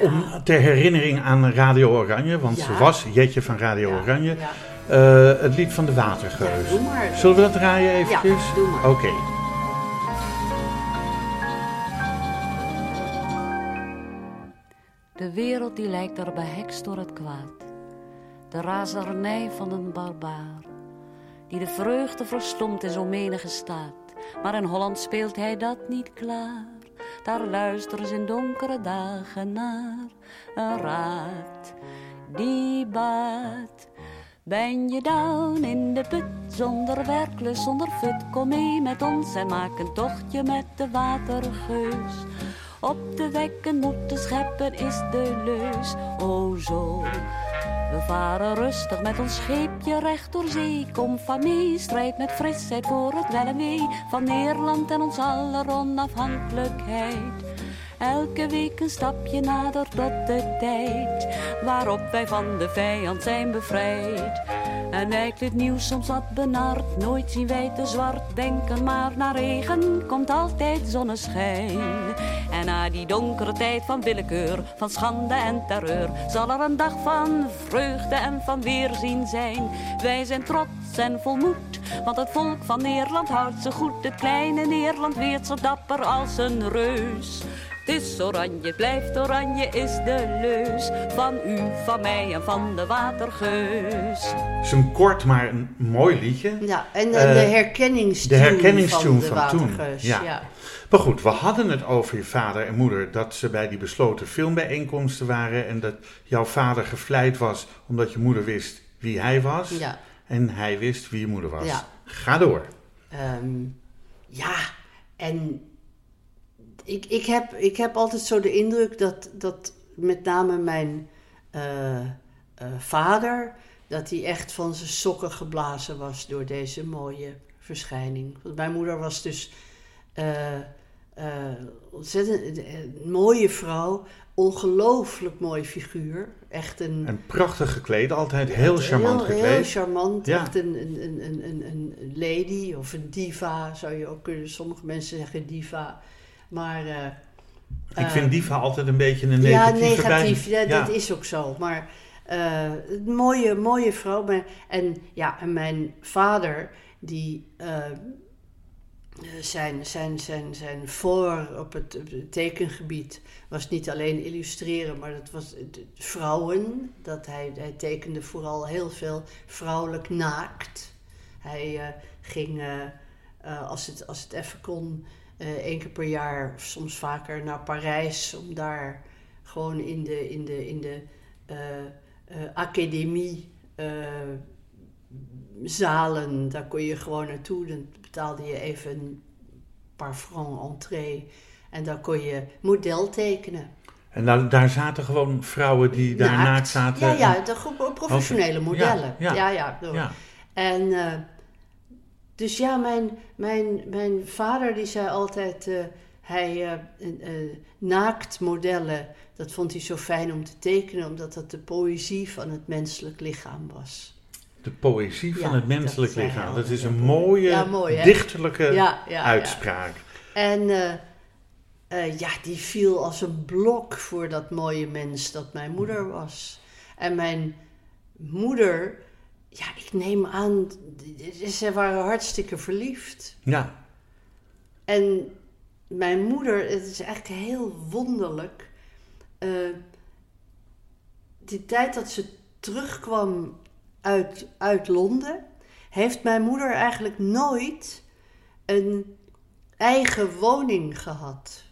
om, ter herinnering aan Radio Oranje? Want ze was Jetje van Radio ja, Oranje. Ja, Eh, het lied van de ja, Watergeus. doe maar. Zullen we dat draaien eventjes? Ja, doe De wereld die lijkt er behekst door het kwaad. De razernij van een barbaar. Die de vreugde verstomt in zo menige staat. Maar in Holland speelt hij dat niet klaar. Daar luisteren ze in donkere dagen naar. Een raad die baat. Ben je down in de put, zonder werklust, zonder fut, kom mee met ons en maak een tochtje met de watergeus. Op de wekken moeten scheppen is de leus, o zo. We varen rustig met ons scheepje recht door zee. Kom van mee, strijd met frisheid voor het wel en wee van Nederland en ons aller onafhankelijkheid. Elke week een stapje nader tot de tijd waarop wij van de vijand zijn bevrijd. En lijkt het nieuws soms wat benard, nooit zien wij te zwart denken, maar na regen komt altijd zonneschijn. En na die donkere tijd van willekeur, van schande en terreur, zal er een dag van vreugde en van weerzien zijn. Wij zijn trots en vol moed, want het volk van Nederland houdt ze goed. Het kleine Nederland weert zo dapper als een reus. Het is oranje, blijft oranje, is de leus van u, van mij en van de watergeus. Het is een kort maar een mooi liedje. Ja, en, Eh, en de herkenningstune, de herkenningstune van de van toen, Watergeus. ja. ja. Maar goed, we hadden het over je vader en moeder dat ze bij die besloten filmbijeenkomsten waren en dat jouw vader gevleid was omdat je moeder wist wie hij was Ja. en hij wist wie je moeder was. Ja. Ga door. Ehm, ja, en ik, ik, heb, ik heb altijd zo de indruk dat, dat met name mijn eh, eh, vader, dat hij echt van zijn sokken geblazen was door deze mooie verschijning. Want mijn moeder was dus eh, ontzettend een mooie vrouw, ongelooflijk mooi figuur. Echt een, En prachtig gekleed, altijd heel charmant heel, gekleed. Heel charmant. Ja. Echt een, een, een, een, een, een lady of een diva zou je ook kunnen. Sommige mensen zeggen diva. Maar eh, Ik vind diva altijd een beetje een ja, negatief. Ja, bij- Dat is ook zo. Maar eh, een mooie, mooie vrouw. Maar, en ja, en mijn vader, die eh, zijn, zijn, zijn, zijn voor op het, op het tekengebied was niet alleen illustreren, maar dat was de vrouwen. Dat hij, hij tekende vooral heel veel vrouwelijk naakt. Hij eh, ging, eh, eh, als, het, als het even kon, eh één keer per jaar of soms vaker naar Parijs om daar gewoon in de, in de, in de eh, eh, academie eh, zalen, daar kon je gewoon naartoe. Dan betaalde je even een paar francs entree en dan kon je model tekenen. En daar, daar zaten gewoon vrouwen die daar naakt zaten. Ja, ja, de groep- professionele modellen. Ja, Ja, ja. En eh, dus ja, mijn, mijn, mijn vader die zei altijd, eh, hij eh, eh, naakt modellen, dat vond hij zo fijn om te tekenen, omdat dat de poëzie van het menselijk lichaam was. De poëzie van Ja, het menselijk dat lichaam. Dat is een mooie, Ja, mooi, dichterlijke Ja, ja, ja. uitspraak. En ja, die viel als een blok voor dat mooie mens dat mijn moeder was. En mijn moeder, ja, ik neem aan, ze waren hartstikke verliefd. Ja. En mijn moeder, het is eigenlijk heel wonderlijk. eh, die tijd dat ze terugkwam uit, uit Londen, heeft mijn moeder eigenlijk nooit een eigen woning gehad.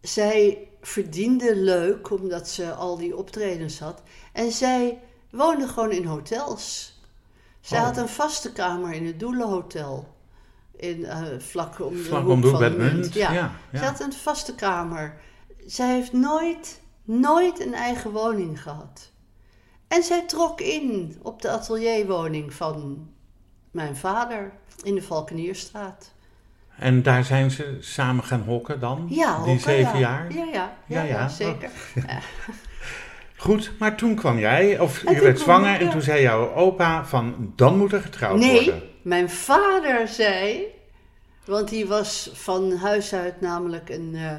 Zij verdiende leuk omdat ze al die optredens had. En zij woonde gewoon in hotels. Zij Oh. had een vaste kamer in het Doelenhotel. In, eh, vlak om de Vlak hoek om de hoek van de munt. Ja. ja, ja. Ze had een vaste kamer. Zij heeft nooit, nooit een eigen woning gehad. En zij trok in op de atelierwoning van mijn vader in de Valkenierstraat. En daar zijn ze samen gaan hokken dan? Ja, Die hoor, zeven ja. jaar? Ja, ja, ja, Ja, ja, ja. Goed, maar toen kwam jij, of En je werd zwanger ik, en toen zei jouw opa van, dan moet er getrouwd Nee, worden. mijn vader zei, want die was van huis uit namelijk een, eh,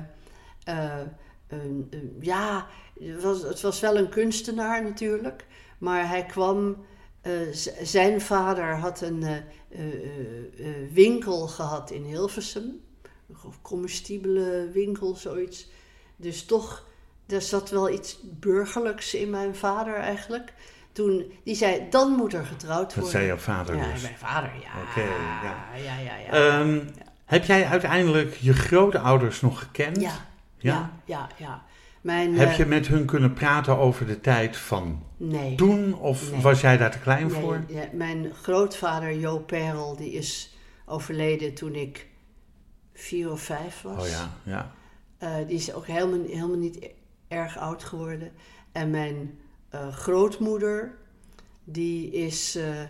eh, een, een- ja, het was, het was wel een kunstenaar natuurlijk, maar hij kwam, eh, zijn vader had een winkel gehad in Hilversum, een comestibele winkel, zoiets. Dus toch, er zat wel iets burgerlijks in mijn vader eigenlijk. Toen, die zei, dan moet er getrouwd worden. Dat zei jouw vader Ja, dus. mijn vader, ja. Oké, ja. ja, ja, ja. Ehm, Heb jij uiteindelijk je grootouders nog gekend? ja, ja, ja, ja. Mijn, Heb eh, je met hun kunnen praten over de tijd van nee. toen? Of Nee. was jij daar te klein Nee, voor? ja, mijn grootvader Jo Perel, die is overleden toen ik vier of vijf was. Oh ja, ja. Eh, die is ook helemaal, helemaal niet erg oud geworden. En mijn eh, grootmoeder, die is eh,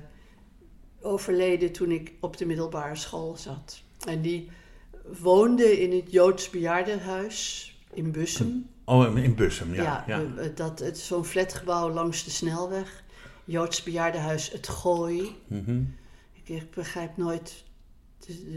overleden toen ik op de middelbare school zat. En die woonde in het Joods bejaardenhuis in Bussum. Oh, in Bussum, ja. Ja, ja. eh, dat, het zo'n flatgebouw langs de snelweg. Joods bejaardenhuis Het Gooi. Mhm. Ik, ik begrijp nooit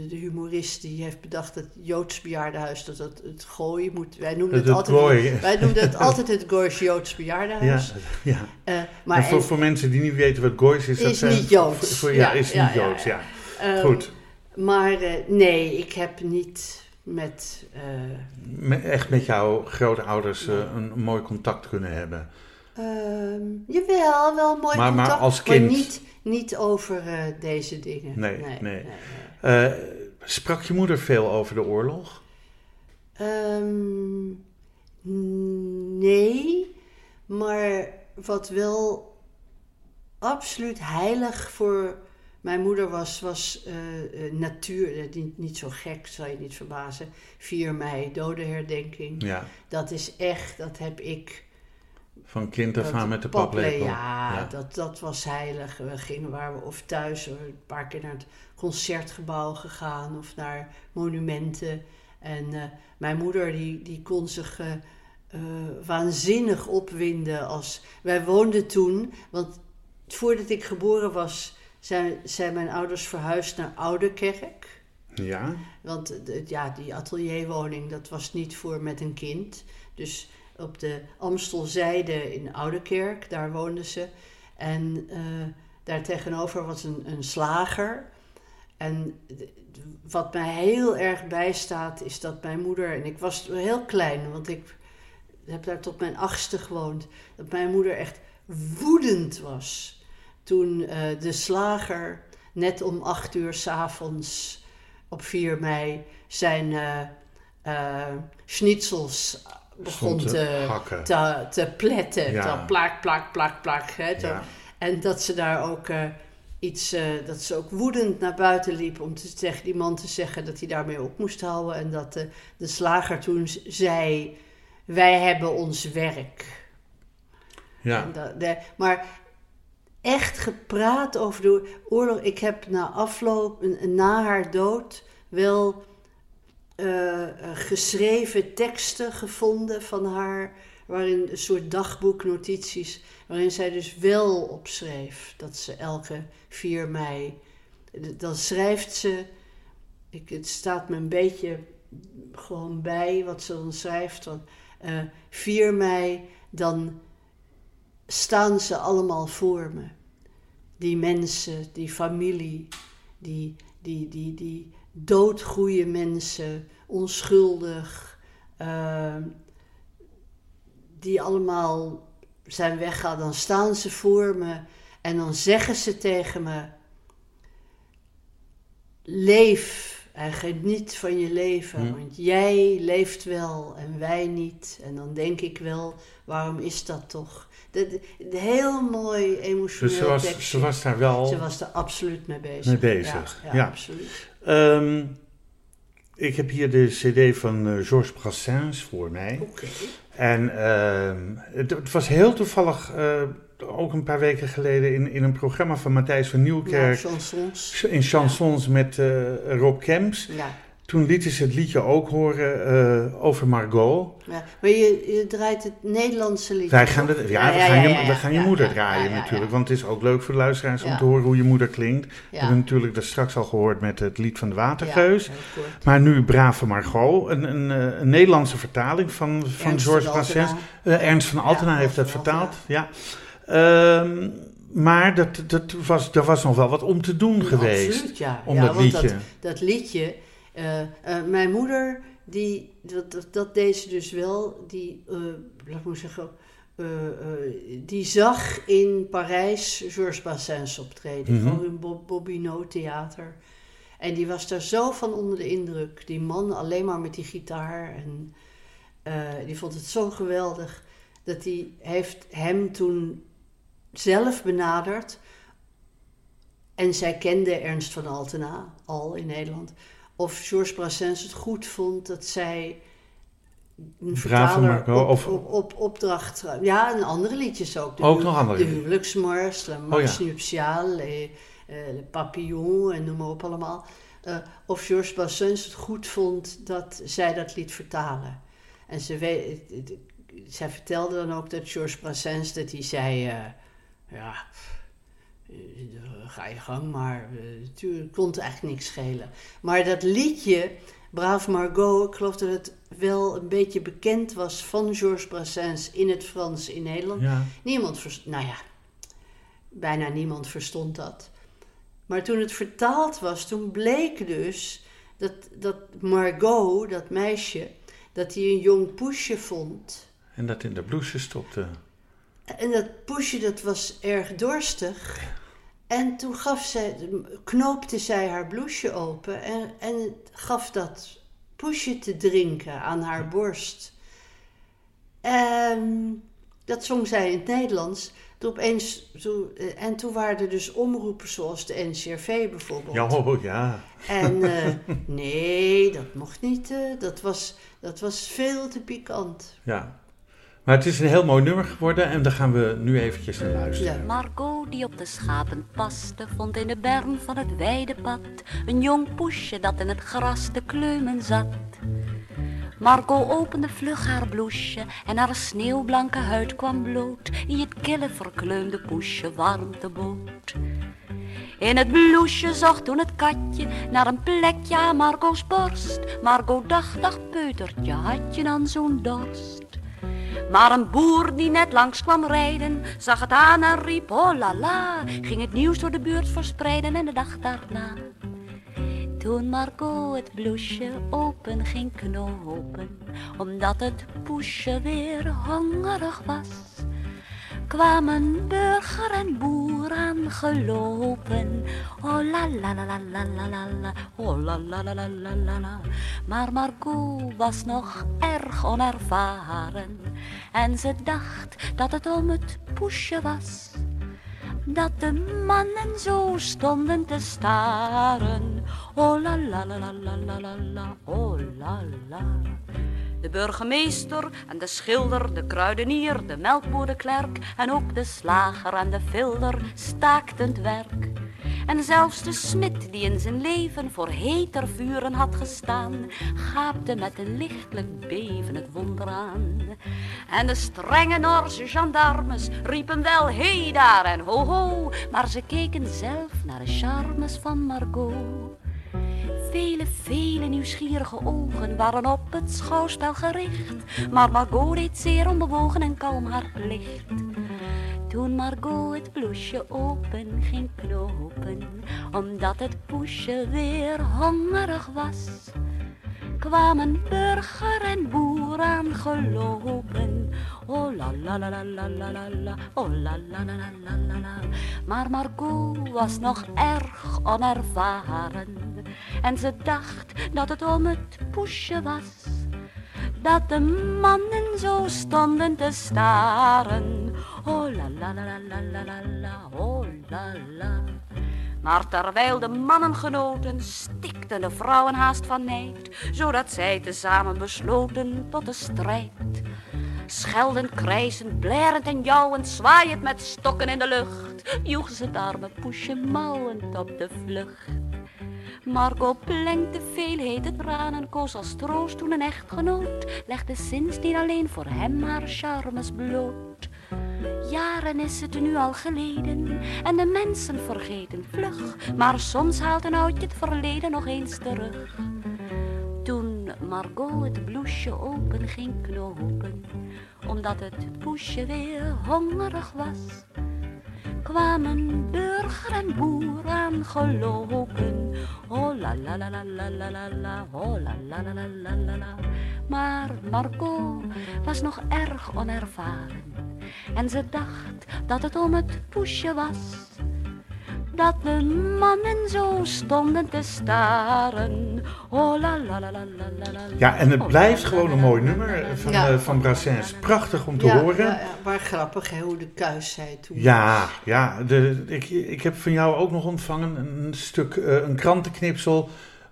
de, humorist die heeft bedacht dat Joods bejaardenhuis dat het, het Gooi moet. Wij noemden Het- het, het altijd. Gooi. Wij noemden het altijd het Goois Joods Ja, bejaardenhuis. ja. Eh, maar en voor, en- voor mensen die niet weten wat Gois is, dat Is zijn- niet Joods. voor- voor- ja, Ja, is ja, niet ja, Joods, ja. ehm, Goed. Maar eh, nee, ik heb niet met. eh, Me- Echt met jouw grootouders eh, een, een mooi contact kunnen hebben. ehm, jawel, wel mooi Maar- maar contact. als kind? Maar niet, niet over eh, deze dingen. Nee, nee. nee. Eh, sprak je moeder veel over de oorlog? Ehm, nee, maar wat wel absoluut heilig voor mijn moeder was, was eh, natuur. Niet, niet zo gek, zal je niet verbazen. 4 mei, dodenherdenking. Ja, Dat is echt, dat heb ik. Van kind af aan met de paplepel. Ja, Dat, dat was heilig. We gingen waar we of thuis een paar keer naar het concertgebouw gegaan of naar monumenten. En eh, mijn moeder die, die kon zich eh, eh, waanzinnig opwinden als wij woonden toen, want voordat ik geboren was, zijn, zijn mijn ouders verhuisd naar Ouderkerk. Ja, Want ja, die atelierwoning, dat was niet voor met een kind. Dus op de Amstelzijde in Oudekerk, daar woonden ze. En eh, daar tegenover was een, een slager. En wat mij heel erg bijstaat, is dat mijn moeder... En ik was heel klein, want ik heb daar tot mijn achtste gewoond. Dat mijn moeder echt woedend was toen eh, de slager net om acht uur s'avonds op 4 mei zijn eh eh, schnitzels begon te te, te, te pletten. Ja. Plak, plak, plak, plak. Hè, ja. En dat ze daar ook eh, iets, eh, dat ze ook woedend naar buiten liep om te, tegen die man te zeggen dat hij daarmee op moest houden. En dat de, de slager toen zei: Wij hebben ons werk. ja. Dat- de- maar echt gepraat over de oorlog. Ik heb na afloop, na haar dood, wel eh, eh, geschreven teksten gevonden van haar. Waarin een soort dagboeknotities. Waarin zij dus wel opschreef dat ze elke 4 mei. Dan schrijft ze. Ik, het staat me een beetje gewoon bij wat ze dan schrijft. Want, eh 4 mei, dan staan ze allemaal voor me. Die mensen, die familie, die, die, die, die doodgoeie mensen, onschuldig, eh, die allemaal zijn weggaan. Dan staan ze voor me en dan zeggen ze tegen me: Leef en geniet van je leven, Hm. want jij leeft wel en wij niet. En dan denk ik wel, waarom is dat toch? Dat- heel mooi emotioneel Dus ze was, ze was daar wel... Ze was er absoluut mee bezig. Mee bezig, Ja, ja. absoluut. Ehm, ik heb hier de cd van eh, Georges Brassens voor mij. Oké. En ehm, het, het was heel toevallig, eh, ook een paar weken geleden, in, in een programma van Matthijs van Ja, Nieuwkerk. chansons. in chansons met eh, Rob Kemps. Ja. Toen lieten ze het liedje ook horen eh, over Margot. ja. Maar je, je draait het Nederlandse lied. Wij gaan, het, ja, we gaan, je, we gaan je moeder draaien natuurlijk. Want het is ook leuk voor de luisteraars om te horen hoe je moeder klinkt. We hebben natuurlijk dat straks al gehoord met het lied van de Watergeus. Maar nu Brave Margot, een, een, eh, een Nederlandse vertaling van, van Ernst Georges Brassens. Eh, Ernst van Altena heeft dat vertaald, ja. Ehm, maar dat, dat was, er was nog wel wat om te doen geweest. Absoluut, ja. Om ja, dat want liedje. Dat, dat liedje, eh, eh, mijn moeder, die, dat, dat, dat deed ze dus wel, die, eh, laat ik zeggen, die zag in Parijs Georges Brassens optreden, Mhm. gewoon in Bob, Bobino Theater. En die was daar zo van onder de indruk. Die man alleen maar met die gitaar. En die vond het zo geweldig. Dat hij heeft hem toen zelf benaderd. En zij kende Ernst van Altena al in Nederland. Of Georges Brassens het goed vond dat zij een vertaler op, of- op, op opdracht... Ja, en andere liedjes ook. De, Ook nog andere De huwelijksmars, Oh, Mars ja. Nuptiale, les, eh, Le Papillon en noem maar op allemaal. eh, of Georges Brassens het goed vond dat zij dat liet vertalen. En ze weet, zij vertelde dan ook dat Georges Brassens dat hij zei, eh, ja, ga je gang, maar natuurlijk kon het eigenlijk niks schelen. Maar dat liedje, Brave Margot, ik geloof dat het wel een beetje bekend was van Georges Brassens in het Frans in Nederland. Ja. Niemand verstond, nou ja, bijna niemand verstond dat. Maar toen het vertaald was, toen bleek dus dat, dat Margot, dat meisje, dat hij een jong poesje vond. En dat in de blouse stopte. En dat poesje dat was erg dorstig. En toen gaf zij, knoopte zij haar blouseje open en, en gaf dat poesje te drinken aan haar borst. En dat zong zij in het Nederlands. Toen opeens, toen, eh, en toen waren er dus omroepen zoals de NCRV bijvoorbeeld. Ja, oh, ja. En uh, nee, dat mocht niet. Uh, dat, was, dat was veel te pikant. Ja. Maar het is een heel mooi nummer geworden en daar gaan we nu eventjes naar luisteren. Ja. Margot, die op de schapen paste, vond in de berm van het weidepad een jong poesje dat in het gras te kleumen zat. Margot opende vlug haar bloesje en haar sneeuwblanke huid kwam bloot, die het kille verkleumde poesje warmte bood. In het bloesje zocht toen het katje naar een plekje aan Margot's borst. Margot dacht, dag peutertje, had je dan zo'n dorst? Maar een boer die net langs kwam rijden, zag het aan en riep, oh la ging het nieuws door de buurt verspreiden en de dag daarna. Toen Margot het bloesje open ging knopen, omdat het poesje weer hongerig was, kwamen burger en boer aangelopen. Oh la la la la la la la oh la la la la la la la. Maar Margot was nog erg onervaren en ze dacht dat het om het poesje was dat de mannen zo stonden te staren. Oh la la la la la la la, oh la la. De burgemeester en de schilder, de kruidenier, de melkboer, de klerk en ook de slager en de filder staakten het werk. En zelfs de smid die in zijn leven voor heter vuren had gestaan, gaapte met een lichtelijk beven het wonder aan. En de strenge Norse gendarmes riepen wel hey daar en ho ho, maar ze keken zelf naar de charmes van Margot. Vele, vele nieuwsgierige ogen waren op het schouwspel gericht, maar Margot deed zeer onbewogen en kalm haar plicht. Toen Margot het bloesje open ging knopen, omdat het poesje weer hongerig was, kwamen burger en boer aangelopen. Oh la la la la la la la oh la la la la la la la. Maar Margot was nog erg onervaren en ze dacht dat het om het poesje was dat de mannen zo stonden te staren. Oh la la la la la la la, oh la la. Maar terwijl de mannen genoten, stikten de vrouwen haast van nijd, zodat zij tezamen besloten tot de strijd. Scheldend, krijzend, blerend en jouwend, zwaaiend met stokken in de lucht, joegen ze het arme poesje mouwend op de vlucht. Margot plenkte veel hete tranen, koos als troost toen een echtgenoot, legde sindsdien alleen voor hem haar charmes bloot. Jaren is het nu al geleden en de mensen vergeten vlug, maar soms haalt een oudje het verleden nog eens terug. Toen Margot het bloesje open ging knopen, omdat het poesje weer hongerig was, kwamen burger en boer oh la la la la la la la, oh la la la la la la. Maar Marco was nog erg onervaren en ze dacht dat het om het poesje was dat de mannen zo stonden te staren. Oh la la la la la la. Ja, en het blijft gewoon een mooi nummer van, ja. uh, van Brassens. Prachtig om te ja, horen. Ja, ja, maar grappig hè, hoe de kuis zei toen. Ja, ja de, ik, ik heb van jou ook nog ontvangen een stuk, uh, een krantenknipsel.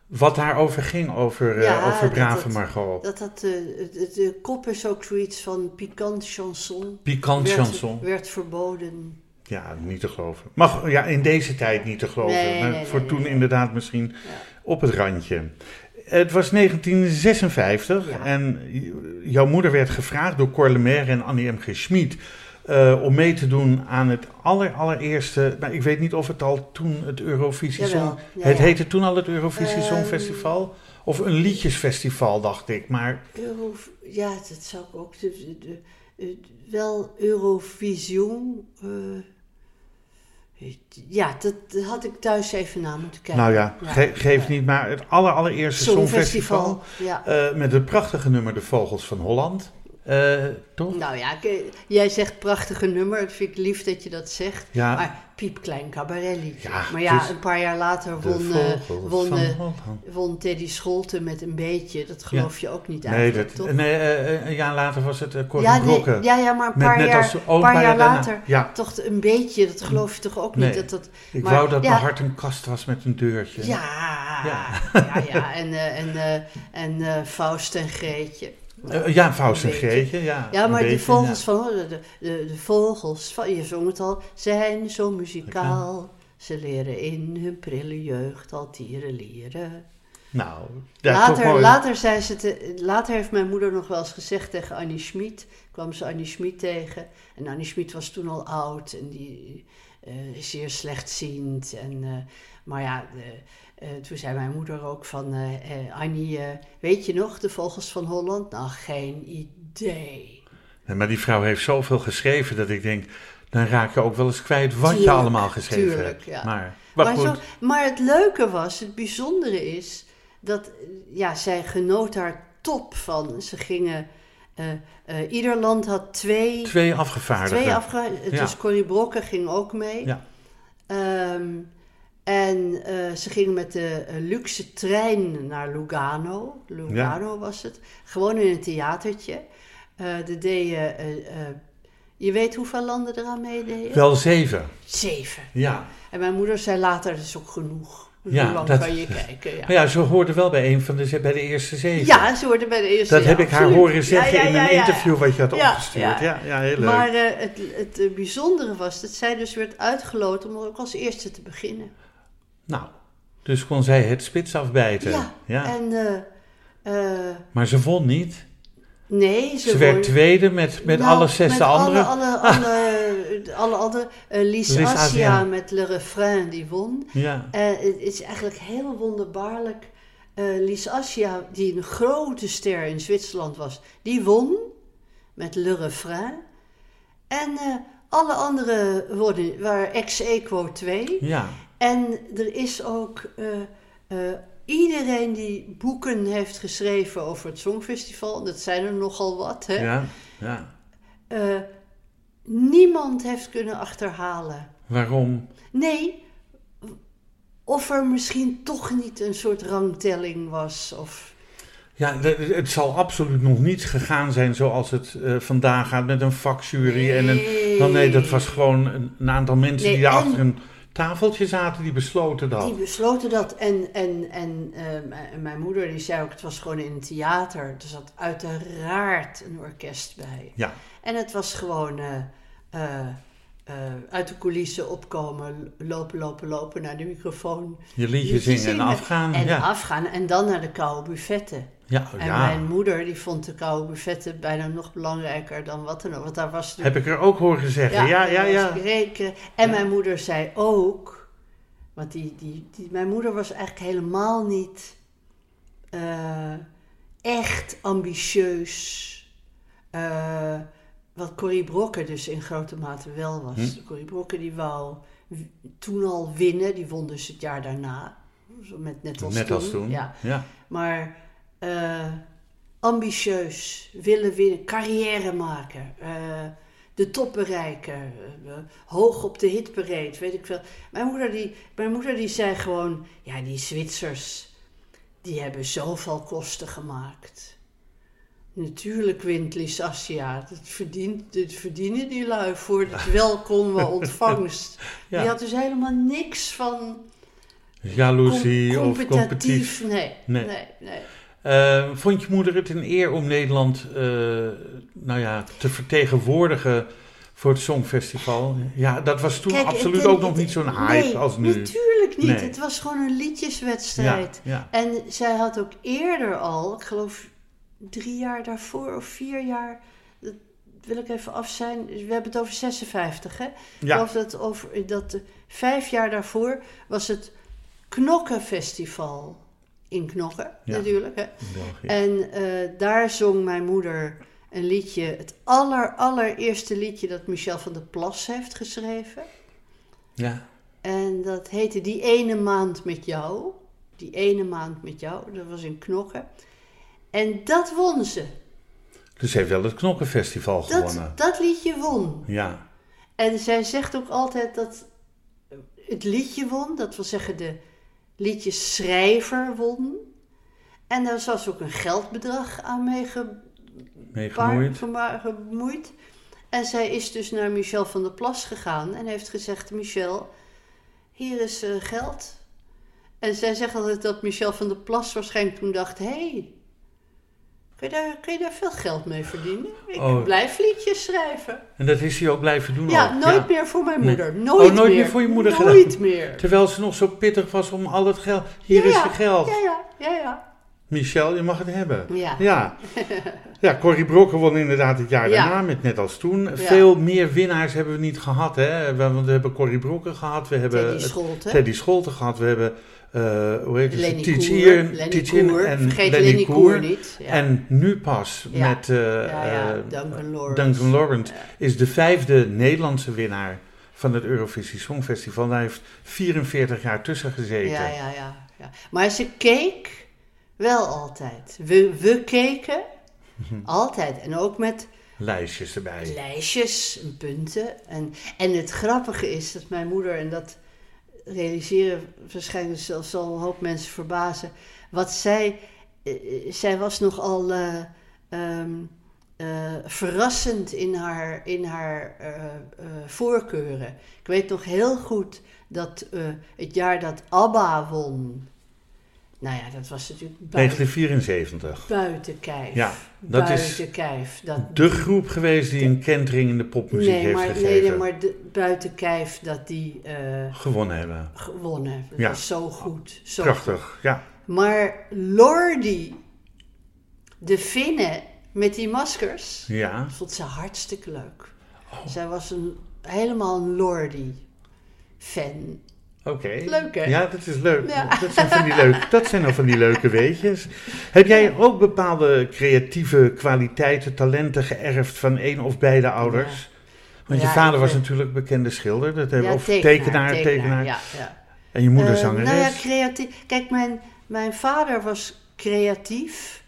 Wat daarover ging, over, ja, uh, over Brave dat, Margot. Dat, dat, de, de kop is ook zoiets van pikant chanson. Pikant werd, chanson. Werd verboden Ja, niet te geloven. Mag, ja, in deze tijd niet te geloven. Nee, maar nee, voor nee, toen inderdaad misschien Ja. op het randje. Het was 1956 Ja. en jouw moeder werd gevraagd door Cor Lemaire en Annie M. G. Schmid eh, om mee te doen aan het aller, allereerste, maar ik weet niet of het al toen het Eurovisie Song... ja, het heette toen al het Eurovisie Ehm. Songfestival? Of een liedjesfestival, dacht ik. Maar Euro, ja, dat zou ik ook. De, de, de- de- wel Eurovision. eh, ja, dat, dat had ik thuis even na moeten kijken. nou ja, ge- geef niet, maar het aller, allereerste Songfestival... Songfestival. Ja. eh, met het prachtige nummer De Vogels van Holland. Eh, toch? Nou ja, jij zegt prachtige nummer. Dat vind ik lief dat je dat zegt. Ja. Maar piepklein cabaretliedje. Ja, maar ja, een paar jaar later won, eh, won, eh, won Teddy Scholten met een beetje. Dat geloof je ook niet Nee, eigenlijk, dat, toch? nee een jaar later was het uh, Corrie ja, nee, ja, ja, maar een paar net jaar, als paar later. Ja, Toch een beetje, dat geloof je toch ook niet? Nee. Dat, dat, ik maar- wou dat mijn hart een kast was met een deurtje. ja, Ja. ja, ja, En, eh, en, en Faust en Greetje. Eh, ja, Faust en. Greetje. Ja, Ja, maar de beetje, vogels ja. van, de, de, de, de vogels van, je zong het al, zijn zo muzikaal. Ze leren in hun prille jeugd al tierenlieren. Nou, ja, toch later, later, zei ze te- later heeft mijn moeder nog wel eens gezegd tegen Annie Schmid. kwam ze Annie Schmid tegen. En Annie Schmid was toen al oud en die eh, is zeer slechtziend. En, eh, maar ja, de, eh, toen zei mijn moeder ook van... eh, eh, Annie, weet je nog, de vogels van Holland? Nou, geen idee. Nee, maar die vrouw heeft zoveel geschreven dat ik denk... dan raak je ook wel eens kwijt wat je allemaal geschreven tuurlijk, hebt. ja. Maar, maar, Maar, goed. zo, maar het leuke was, het bijzondere is, dat ja, zij genoot daar top van. Ze gingen, ieder land had twee, Twee afgevaardigden. twee afge... Ja. Dus Corrie Brokken ging ook mee. Ja. Ehm, en eh, ze gingen met de eh, luxe trein naar Lugano. Lugano was het. Gewoon in een theatertje. Eh de deden, je weet hoeveel landen eraan meededen? Wel zeven. Zeven. Ja. En mijn moeder zei later, dat is ook genoeg. Ja, Hoe lang dat- kan je kijken? Ja, ja, ze hoorde wel bij een van de, bij de eerste zeven. ja ze worden bij de eerste. Dat ja, heb ik haar absoluut. horen zeggen Ja, in een interview wat je had opgestuurd. Ja, ja. heel leuk. Maar het, het bijzondere was dat zij dus werd uitgeloot om ook als eerste te beginnen. Nou, dus kon zij het spits afbijten. Ja, En eh, eh, Maar ze won niet. nee, ze, Ze, werd won- tweede met, met Nou, alle zes met de anderen. Alle, alle, alle, alle andere. eh Lies Assia. met Le Refrain, die won. Ja. Eh, het is eigenlijk heel wonderbaarlijk. Eh Lies Assia, die een grote ster in Zwitserland was, die won met Le Refrain. En eh, alle andere worden, waren ex-equo 2. ja. En er is ook eh, eh, iedereen die boeken heeft geschreven over het Songfestival, dat zijn er nogal wat, hè? Ja. ja. Eh, niemand heeft kunnen achterhalen. Waarom? Nee, of er misschien toch niet een soort rangtelling was. Of... Ja, het zal absoluut nog niet gegaan zijn zoals het eh, vandaag gaat met een vakjury. En een, dan nee, dat was gewoon een, een aantal mensen Nee, die daar achter een tafeltje zaten, die besloten dat. Die besloten dat. En, en, en eh, mijn moeder die zei ook, het was gewoon in een theater. Er zat uiteraard een orkest bij. Ja, En het was gewoon eh, eh, eh, uit de coulissen opkomen, lopen, lopen, lopen naar de microfoon. je liedje zingen en afgaan. En ja. afgaan en dan naar de koude buffetten. Ja, En ja. mijn moeder die vond de koude buffetten bijna nog belangrijker dan wat dan ook. Want daar was Heb ik er ook horen zeggen. Ja, ja, ja. rekenen. En Ja. mijn moeder zei ook, want die, die, die, mijn moeder was eigenlijk helemaal niet eh, echt ambitieus. Eh, wat Corrie Brokken dus in grote mate wel was. Hm. Corrie Brokken die wou toen al winnen, die won dus het jaar daarna. Zo Met, net als Net toen. als toen. Ja. ja. Maar eh, ambitieus, willen winnen, carrière maken, eh, de top bereiken, eh, hoog op de hitparade, weet ik veel. Mijn moeder, die, mijn moeder die zei gewoon, ja die Zwitsers, die hebben zoveel kosten gemaakt. Natuurlijk wint Lisassia. Dat, verdient, dat verdienen die lui voor het welkome ontvangst. Ja. Die had dus helemaal niks van Jaloezie com- of competitief. Nee, Nee. nee, nee. Eh, vond je moeder het een eer om Nederland eh, nou ja, te vertegenwoordigen Voor het Songfestival. Ja, dat was toen Kijk, absoluut het- ook nog het- niet zo'n hype nee, als nu. natuurlijk niet. Nee. Het was gewoon een liedjeswedstrijd. Ja, ja. En zij had ook eerder al, ik geloof drie jaar daarvoor of vier jaar, dat wil ik even af zijn. We hebben het over 56, hè? Ik Ja. geloof dat, over, dat eh, vijf jaar daarvoor was het Knokkenfestival in Knokken, Ja. natuurlijk. Hè? En eh, daar zong mijn moeder een liedje, het aller, allereerste liedje dat Michel van der Plas heeft geschreven. Ja. En dat heette Die ene maand met jou. Die ene maand met jou, dat was in Knokken. En dat won ze. Dus ze heeft wel het Knokkenfestival Dat, gewonnen. dat liedje won. Ja. En zij zegt ook altijd dat het liedje won, dat wil zeggen de liedjeschrijver won. En daar was ook een geldbedrag aan mee gemoeid. En zij is dus naar Michel van der Plas gegaan en heeft gezegd: Michel, hier is eh, geld. En zij zegt altijd dat Michel van der Plas waarschijnlijk toen dacht: hé, hey, kun, je daar, kun je daar veel geld mee verdienen? Ik Oh. blijf liedjes schrijven. En dat is hij ook blijven doen Ja, ook. nooit meer voor mijn Nee. moeder. Nooit, Oh, nooit meer. meer voor je moeder Nooit gedaan. meer. Terwijl ze nog zo pittig was om al het geld. Hier Ja, is je geld. Ja, ja, ja, ja. Michel, je mag het hebben. Ja. Ja. Ja, Corrie Brokken won inderdaad het jaar Ja. daarna, met net als toen. Veel meer winnaars hebben we niet gehad. Hè? We, we hebben Corrie Brokken gehad, we hebben Teddy Scholte. Teddy Scholten gehad, we hebben, eh, hoe heet het, Koer. en Vergeet Lenny Koer. Niet. Ja. En nu pas Ja. met eh, ja, eh, Duncan Lawrence. Duncan Lawrence Ja. is de vijfde Nederlandse winnaar van het Eurovisie Songfestival. Daar heeft 44 jaar tussen gezeten. Ja, ja, ja, ja. Maar ze keek wel altijd. We, we keken Mhm. altijd. En ook met Lijstjes erbij. lijstjes en punten. En, en het grappige is dat mijn moeder, en dat realiseren waarschijnlijk zal, zal een hoop mensen verbazen, wat zij, eh, eh, zij was nogal eh, verrassend in haar, in haar voorkeuren. Ik weet nog heel goed dat het jaar dat ABBA won, nou ja, dat was natuurlijk buiten, 1974. buiten kijf. Ja, dat is buiten kijf. Dat, de groep geweest die een kentering in de popmuziek nee, heeft maar, gegeven. nee, maar de, buiten kijf dat die eh, Gewonnen hebben. gewonnen. Dat Ja. zo goed. Zo Prachtig, ja. Maar Lordi, de Finnen met die maskers, Ja, vond ze hartstikke leuk. Oh. Zij was een, helemaal een Lordi-fan. Oké. Leuk, hè? Ja, dat is leuk. Ja. Dat, zijn van die leuke, dat zijn nou van die leuke weetjes. Heb jij ook bepaalde creatieve kwaliteiten, talenten geërfd van één of beide ouders? Want je vader was natuurlijk bekende schilder, dat hebben, of tekenaar, tekenaar. Ja, ja. En je moeder Eh, zangeres. nou ja, creatief. Kijk, mijn, mijn vader was creatief.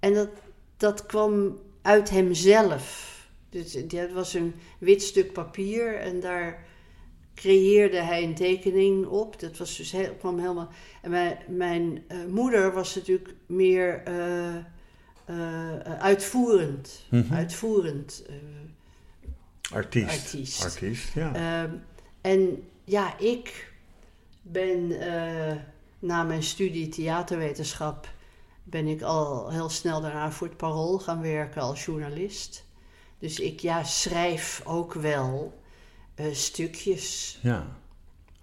En dat, dat kwam uit hemzelf. Dus dat was een wit stuk papier. En daar creëerde hij een tekening op. Dat was dus heel, kwam helemaal... En mijn, mijn eh, moeder was natuurlijk meer eh, eh, uitvoerend. Mhm. Uitvoerend. Artiest. Artiest. Artiest, ja. Ehm, en ja, ik ben na mijn studie theaterwetenschap ben ik al heel snel daarna voor het Parool gaan werken als journalist. Dus ik ja, schrijf ook wel stukjes. ja.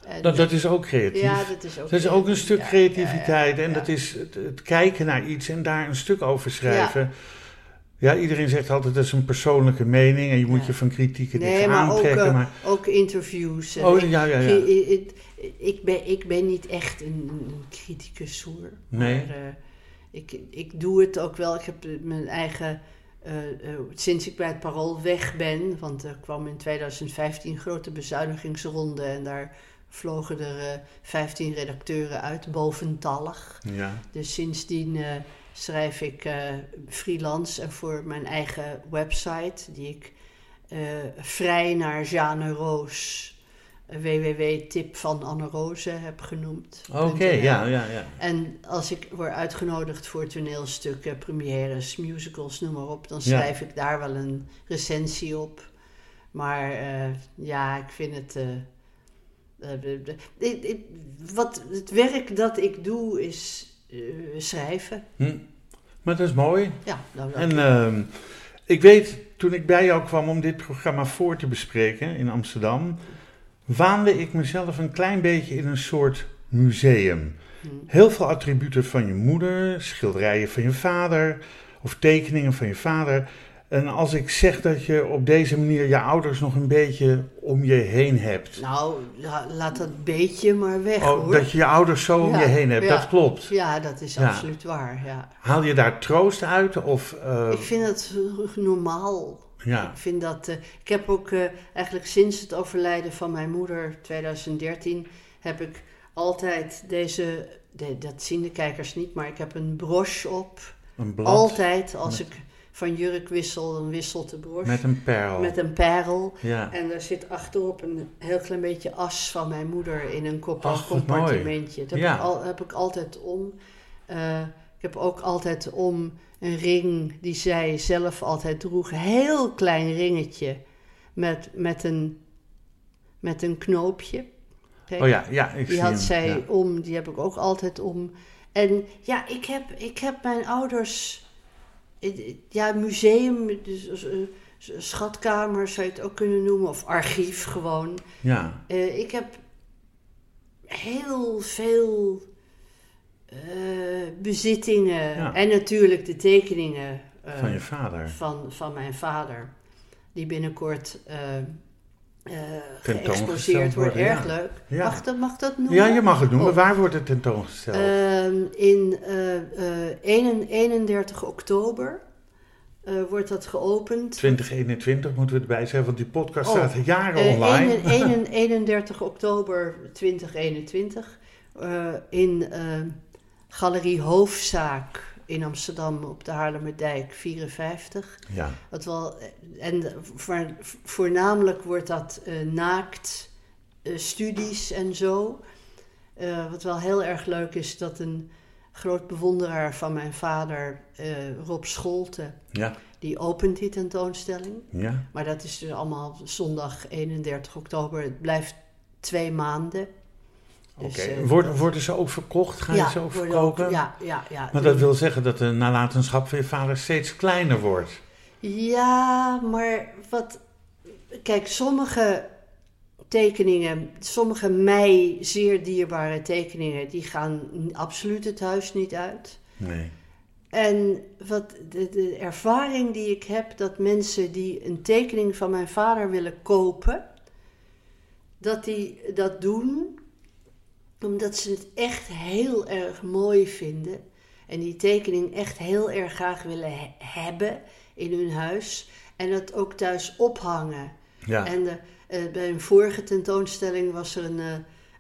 En, Dat, dat is ook creatief. ja, dat is ook. Dat is ook een stuk creativiteit ja, ja, en dat is het, het kijken naar iets en daar een stuk over schrijven. Ja, iedereen zegt altijd dat is een persoonlijke mening en je moet je van kritieken niks Nee, maar ook, aantrekken. eh, maar, ook interviews. en oh ik- ja, ja, ja. Ik, ik, ben, ik ben niet echt een, een criticus hoor. Nee. Maar, eh, ik, ik doe het ook wel. Ik heb mijn eigen. Eh, eh, sinds ik bij het Parool weg ben, want er kwam in 2015 een grote bezuinigingsronde en daar vlogen er eh 15 redacteuren uit, boventallig. ja. Dus sindsdien eh, schrijf ik eh, freelance en voor mijn eigen website, die ik eh, vrij naar Jeanne Roos, eh, www.tip van Anne Roze heb genoemd. Oké, ja, ja, ja. En als ik word uitgenodigd voor toneelstukken, premières, musicals, noem maar op, dan Ja. schrijf ik daar wel een recensie op. Maar eh, ja, ik vind het. eh, eh, ik- wat, het werk dat ik doe is eh, schrijven. Hm. Maar dat is mooi. Ja, nou, dat- En ehm, ik weet toen ik bij jou kwam om dit programma voor te bespreken in Amsterdam, waande ik mezelf een klein beetje in een soort museum. Heel veel attributen van je moeder, schilderijen van je vader of tekeningen van je vader. En als ik zeg dat je op deze manier je ouders nog een beetje om je heen hebt. Nou, la- laat dat beetje maar weg Oh, hoor. dat je je ouders zo om Ja, je heen hebt, ja. dat klopt. Ja, dat is Ja. absoluut waar. Ja. Haal je daar troost uit? Of, eh, Ik vind het normaal. Ja, Ik vind dat. eh, ik heb ook eh, eigenlijk sinds het overlijden van mijn moeder, 2013, heb ik altijd deze. de- dat zien de kijkers niet, maar ik heb een broche op. een blad Altijd als ik van jurk wissel, dan wisselt de broche met een perl. met een parel. Ja. En daar zit achterop een heel klein beetje as van mijn moeder in een kop- Ach, compartimentje. Dat heb, ik al, heb ik altijd om. Eh, ik heb ook altijd om een ring die zij zelf altijd droeg. Een heel klein ringetje met, met, een, met een knoopje. Kijk, Oh ja, ja, ik die zie had hem. zij ja. om, die heb ik ook altijd om. En ja, ik heb, ik heb mijn ouders. eh, Ja, museum, dus, eh, schatkamer zou je het ook kunnen noemen, of archief gewoon. Ja, Eh, ik heb heel veel eh, bezittingen Ja. en natuurlijk de tekeningen eh, van je vader. van, van mijn vader, die binnenkort eh eh Tentoongesteld geëxposeerd wordt. worden, Erg ja. leuk. Ja. Mag, dat, mag dat noemen? Ja, je mag het noemen. Oh. Waar wordt het tentoongesteld? Ehm, in eh, eh, 1 31 oktober eh, wordt dat geopend. 2021 moeten we erbij zeggen, want die podcast Oh, staat jaren Eh, online. 1 1 31 oktober 2021 eh, in eh, Galerie Hoofdzaak in Amsterdam op de Haarlemmerdijk 54. Ja, Wat wel, en voor, voornamelijk wordt dat eh, naakt eh, studies en zo. Eh, wat wel heel erg leuk is, dat een groot bewonderaar van mijn vader, Rob Scholte, ja, die opent die tentoonstelling. ja. Maar dat is dus allemaal zondag 31 oktober. Het blijft twee maanden. Dus, eh, Worden, worden ze ook verkocht? Ga je ze ook- verkopen? ja, ja, ja. Maar dat wil zeggen dat de nalatenschap van je vader steeds kleiner wordt. Ja, maar wat. Kijk, sommige tekeningen, sommige mij zeer dierbare tekeningen, die gaan absoluut het huis niet uit. Nee. En wat de, de ervaring die ik heb, dat mensen die een tekening van mijn vader willen kopen, dat die dat doen omdat ze het echt heel erg mooi vinden. En die tekening echt heel erg graag willen he- hebben in hun huis. En dat ook thuis ophangen. Ja, En de, eh, bij een vorige tentoonstelling was er een eh,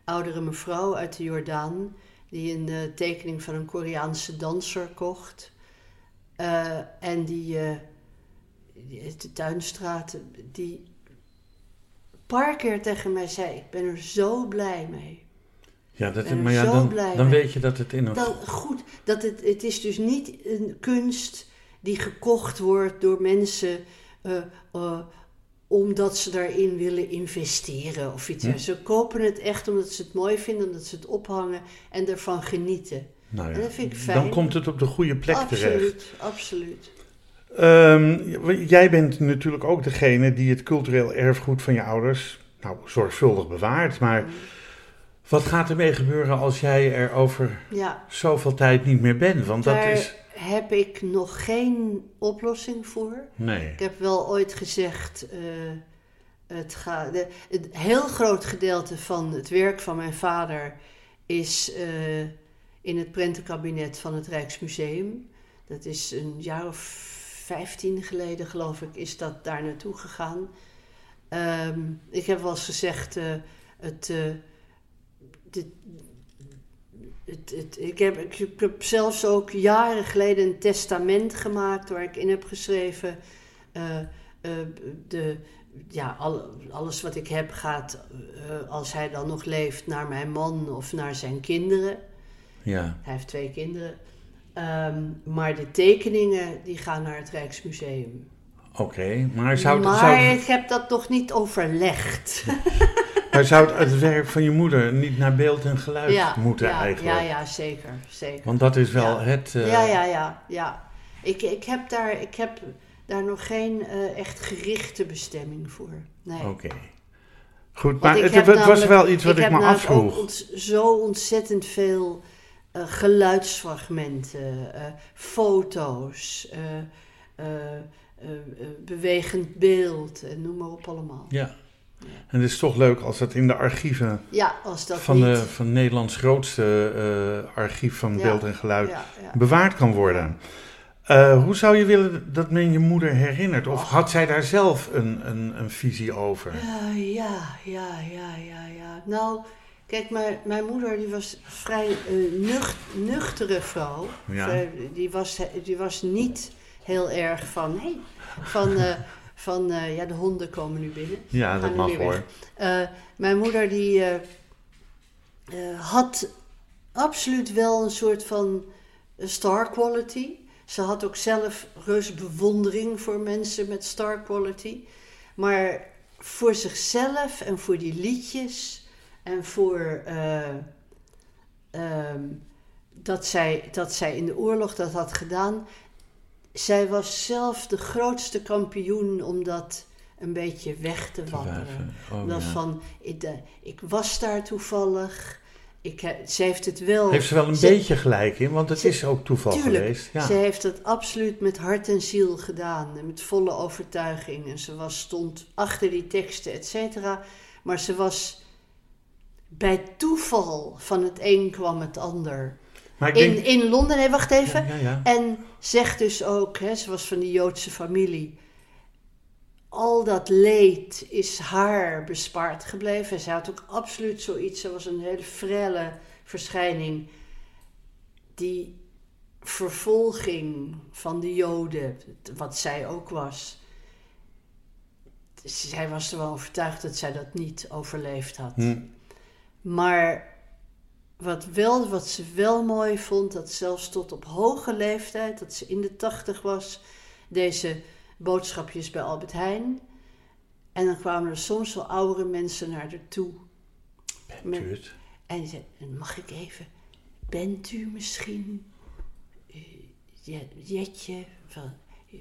oudere mevrouw uit de Jordaan. die een eh, tekening van een Koreaanse danser kocht. En die, die- de Tuinstraat, die een paar keer tegen mij zei: Ik ben er zo blij mee. Ja, dat, maar ja, dan, dan weet je dat het in een... Dan, goed, dat het, het is dus niet een kunst die gekocht wordt door mensen eh, eh, omdat ze daarin willen investeren of iets. Hm. Ze kopen het echt omdat ze het mooi vinden, omdat ze het ophangen en ervan genieten. nou ja, en dat vind ik fijn. Dan komt het op de goede plek terecht. absoluut, absoluut. Ehm, jij bent natuurlijk ook degene die het cultureel erfgoed van je ouders nou, zorgvuldig bewaart. Maar wat gaat ermee gebeuren als jij er over Ja, zoveel tijd niet meer bent? Want dat daar is... heb ik nog geen oplossing voor. Nee. Ik heb wel ooit gezegd, eh, het gaat, de, een heel groot gedeelte van het werk van mijn vader is eh, in het prentenkabinet van het Rijksmuseum. Dat is een jaar of vijftien geleden, geloof ik, is dat daar naartoe gegaan. Ehm, ik heb wel eens gezegd, eh, het, dit- het, het, ik, heb, ik, heb zelfs ook jaren geleden een testament gemaakt waar ik in heb geschreven. eh, eh, de, ja, al- alles wat ik heb gaat, eh, als hij dan nog leeft, naar mijn man of naar zijn kinderen. Ja. Hij heeft twee kinderen. Ehm, maar de tekeningen die gaan naar het Rijksmuseum. Oké, maar zou, maar zou, ik heb dat nog niet overlegd. maar zou het werk van je moeder niet naar beeld en geluid moeten ja, eigenlijk? Ja, ja, zeker. zeker. Want dat is wel Ja. het... eh, Ja, ja, ja, ja. Ik, ik heb daar, ik heb daar nog geen eh, echt gerichte bestemming voor. Nee. Oké. Goed, Want maar ik het, was wel iets wat ik, me afvroeg. ont- zo ontzettend veel eh, geluidsfragmenten, foto's, bewegend beeld en noem maar op allemaal. Ja. En het is toch leuk als dat in de archieven Ja, als dat van, niet... de, van Nederlands grootste eh, archief van Ja. beeld en geluid ja, bewaard kan worden. Eh, hoe zou je willen dat men je moeder herinnert? Of had zij daar zelf een, een, een visie over? Ja, ja, ja, ja, ja, ja. Nou, kijk, mijn, mijn moeder die was vrij eh, nucht, nuchtere vrouw. Vrij- die, was, die was niet heel erg van, hey, van, eh, van eh, ja, de honden komen nu binnen. Ja, dat mag hoor. Eh, mijn moeder die eh, had absoluut wel een soort van star quality. Ze had ook zelf reuze bewondering voor mensen met star quality. Maar voor zichzelf en voor die liedjes en voor eh, ehm, dat, zij, dat zij in de oorlog dat had gedaan. Zij was zelf de grootste kampioen om dat een beetje weg te wapperen. Oh, dat ja. van, ik, eh, ik was daar toevallig. Ik, he- ze heeft het wel. Heeft ze wel een ze- beetje gelijk in, want het ze- is ook toeval Tuurlijk, geweest. Ja. ze heeft het absoluut met hart en ziel gedaan. En met volle overtuiging. En ze was, stond achter die teksten, et cetera. Maar ze was bij toeval van het een kwam het ander. Maar ik In, denk... in Londen, nee, wacht even. Ja, ja, ja. En zegt dus ook, hè, ze was van die Joodse familie. Al dat leed is haar bespaard gebleven. En Zij had ook absoluut zoiets. Ze was een hele frelle verschijning. Die vervolging van de Joden, wat zij ook was. Zij was er wel overtuigd dat zij dat niet overleefd had. Hm. Maar wat, wel, wat ze wel mooi vond, dat zelfs tot op hoge leeftijd, dat ze in de tachtig was, deze boodschapjes bij Albert Heijn. En dan kwamen er soms wel oudere mensen naar haar toe. Bent u het? En zei, mag ik even, bent u misschien eh, Je- Jetje van, eh,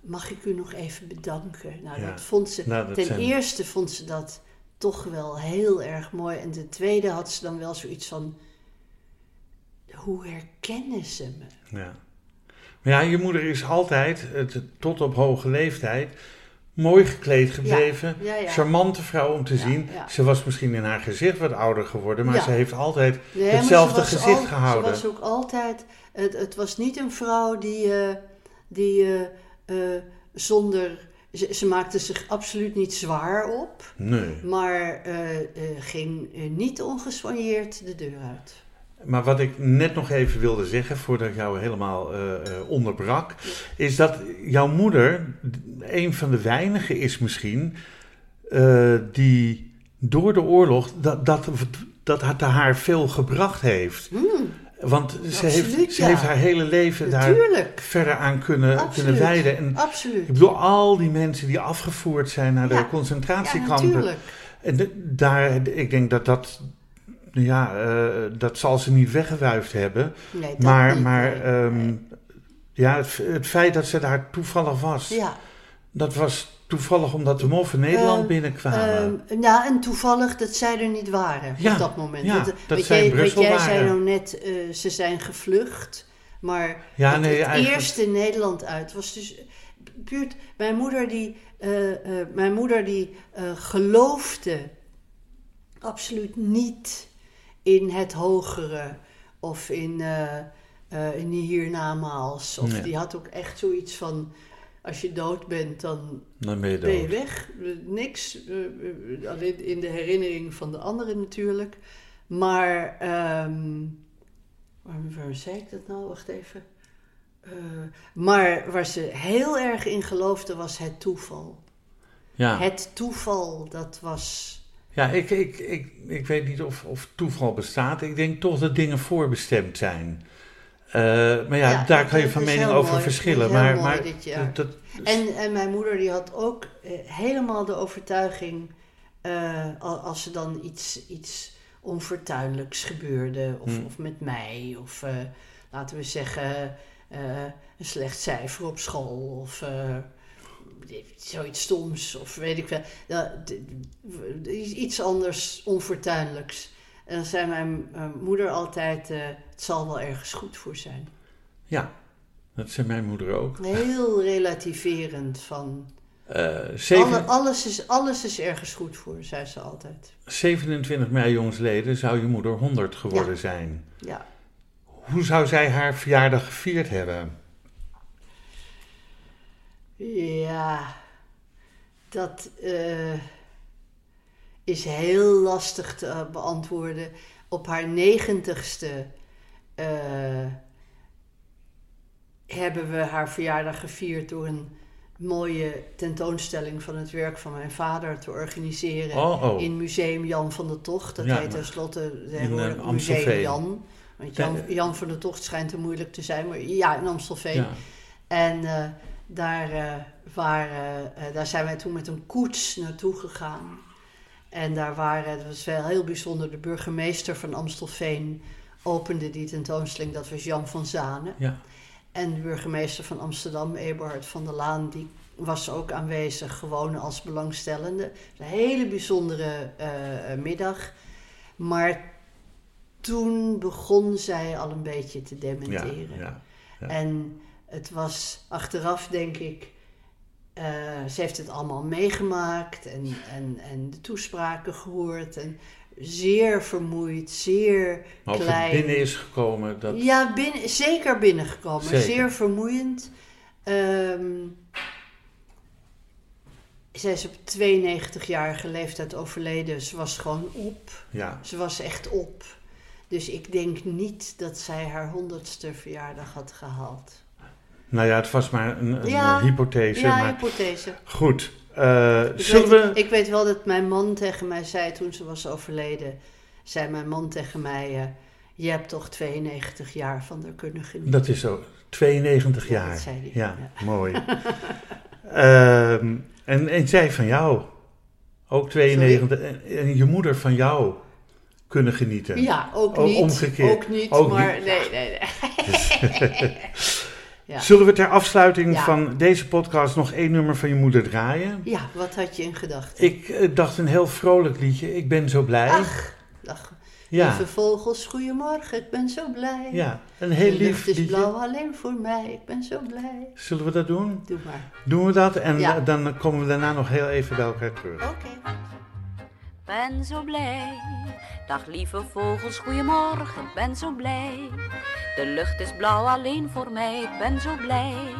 mag ik u nog even bedanken? Nou, Ja. dat vond ze, Nou, dat ten zijn- eerste vond ze dat toch wel heel erg mooi. En ten tweede had ze dan wel zoiets van, hoe herkennen ze me? Ja. Maar ja, je moeder is altijd, het, tot op hoge leeftijd, mooi gekleed gebleven. Ja, ja. Charmante vrouw om te zien. Ze was misschien in haar gezicht wat ouder geworden, maar ze heeft altijd Nee, hetzelfde gezicht al- gehouden. Ze was ook altijd. Het, het was niet een vrouw die. eh, die eh, eh, zonder. Ze, ze maakte zich absoluut niet zwaar op. Nee. Maar eh, ging eh, niet ongesoigneerd de deur uit. Maar wat ik net nog even wilde zeggen, voordat ik jou helemaal onderbrak, is dat jouw moeder een van de weinigen is misschien die door de oorlog dat, dat, dat het haar veel gebracht heeft. Hmm, Want ze, Absoluut, heeft, ze ja. heeft haar hele leven daar verder aan kunnen, Absoluut. kunnen wijden. En Absoluut. ik bedoel, al die mensen die afgevoerd zijn naar de Ja. Ja, concentratiekampen. natuurlijk. En de- daar, ik denk dat dat, ja, eh, dat zal ze niet weggewuifd hebben. Nee, dat maar niet, maar nee. ehm, ja, het, het feit dat ze daar toevallig was, ja. dat was toevallig omdat de moffen Nederland Ehm, binnenkwamen. Ehm, nou, en toevallig dat zij er niet waren Ja, op dat moment. ja, Want, dat weet zij jij, Brussel jij zei nou net, eh, ze zijn gevlucht. Maar ja, het, nee, het eigenlijk. eerste Nederland uit was dus buurt. Mijn moeder die, eh, eh, mijn moeder die eh, geloofde absoluut niet in het hogere of in, eh eh in die hiernamaals. Of Nee. die had ook echt zoiets van. Als je dood bent, dan Dan ben je ben je dood. weg. Niks. alleen in de herinnering van de anderen natuurlijk. Maar, waarom, waarom zei ik dat nou? Wacht even. Eh, maar waar ze heel erg in geloofde was het toeval. Ja, Het toeval, dat was... ja ik, ik, ik, ik weet niet of, of toeval bestaat. Ik denk toch dat dingen voorbestemd zijn. Eh, maar ja, Ja, daar dat- kan je dat van is mening over mooi. verschillen. Dat Maar, maar dat, dat- En, en mijn moeder die had ook eh, helemaal de overtuiging... eh, al- als er dan iets, iets onfortuinlijks gebeurde... Of, Hmm. of met mij, of laten we zeggen... een slecht cijfer op school... of zoiets stoms of weet ik veel. Ja, d- d- iets anders onfortuinlijks. En dan zei mijn moeder altijd, het zal wel ergens goed voor zijn. Ja, dat zei mijn moeder ook. Heel relativerend van, Eh, alle, alles, is, alles is ergens goed voor, zei ze altijd. 27 mei jongsleden zou je moeder 100 geworden Ja. zijn. Ja. Hoe zou zij haar verjaardag gevierd hebben? Ja, dat eh, is heel lastig te beantwoorden. Op haar negentigste eh, hebben we haar verjaardag gevierd door een mooie tentoonstelling van het werk van mijn vader te organiseren Oh, oh. in Museum Jan van der Tocht. Dat Ja, heet tenslotte tegenwoordig eh, Museum. Jan. Want Jan, Ja. Jan van der Tocht schijnt te moeilijk te zijn, maar ja, in Amstelveen. Ja. En eh, daar, eh, waren, eh, daar zijn wij toen met een koets naartoe gegaan. En daar waren, het was wel heel bijzonder, de burgemeester van Amstelveen opende die tentoonstelling. Dat was Jan van Zanen. Ja. En de burgemeester van Amsterdam, Eberhard van der Laan, die was ook aanwezig, gewoon als belangstellende. Een hele bijzondere eh, eh, middag. Maar toen begon zij al een beetje te dementeren. ja. Ja. En het was achteraf, denk ik, eh, ze heeft het allemaal meegemaakt en, en, en de toespraken gehoord. En zeer vermoeid, zeer Maar klein. binnen is gekomen, dat... Ja, binnen, zeker binnengekomen. Zeker. Zeer vermoeiend. Ehm, zij is op 92-jarige leeftijd overleden. Ze was gewoon op. Ja. Ze was echt op. Dus ik denk niet dat zij haar honderdste verjaardag had gehaald. Nou ja, het was maar een, een Ja. hypothese. ja, maar hypothese. goed, eh, Ik zullen weet, we... ik weet wel dat mijn man tegen mij zei toen ze was overleden. Zei mijn man tegen mij: eh, Je hebt toch 92 jaar van haar kunnen genieten. Dat is zo, 92 Ja, jaar. dat zei hij, Ja, ja. mooi. Ehm, en, en zij van jou, ook 92, en, en je moeder van jou kunnen genieten. Ja, ook Ook niet. omgekeerd. Ook niet, Ook maar niet. nee, nee, nee. ja. Zullen we ter afsluiting Ja. van deze podcast nog één nummer van je moeder draaien? ja, wat had je in gedachten? Ik eh, dacht een heel vrolijk liedje. Ik ben zo blij. Ach, dag. ja, Lieve vogels, goedemorgen, ik ben zo blij. ja, een heel De lief lucht is liedje. blauw alleen voor mij, ik ben zo blij. Zullen we dat doen? Doe maar. Doen we dat en Ja. eh, dan komen we daarna nog heel even bij elkaar terug. Oké. Ben zo blij. Dag lieve vogels, goeiemorgen, ben zo blij. De lucht is blauw alleen voor mij, ik ben zo blij.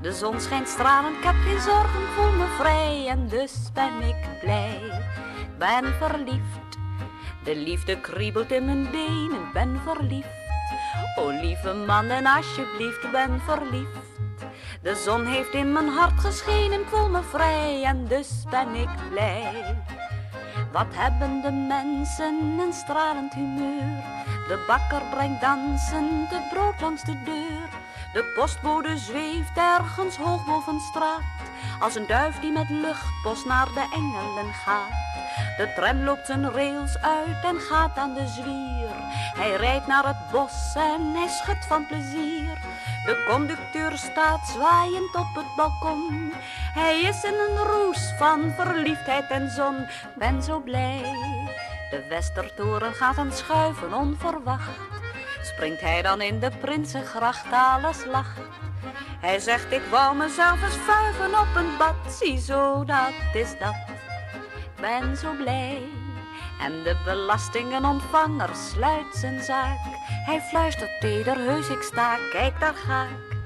De zon schijnt stralend, ik heb geen zorgen, voel me vrij. En dus ben ik blij, ik ben verliefd. De liefde kriebelt in mijn benen, ik ben verliefd. O lieve man en alsjeblieft, ben verliefd. De zon heeft in mijn hart geschenen, ik voel me vrij. En dus ben ik blij. Wat hebben de mensen een stralend humeur? De bakker brengt dansend het brood langs de deur. De postbode zweeft ergens hoog boven straat. Als een duif die met luchtpost naar de engelen gaat. De tram loopt zijn rails uit en gaat aan de zwier. Hij rijdt naar het bos en hij schudt van plezier. De conducteur staat zwaaiend op het balkon. Hij is in een roes van verliefdheid en zon. Ben zo blij. De Westertoren gaat aan schuiven onverwacht. Springt hij dan in de Prinsengracht, alles lacht. Hij zegt ik wou mezelf eens vuiven op een bad. Ziezo, dat is dat. Ben zo blij. En de belastingenontvanger sluit zijn zaak. Hij fluistert teder, heus ik sta, kijk daar ga ik.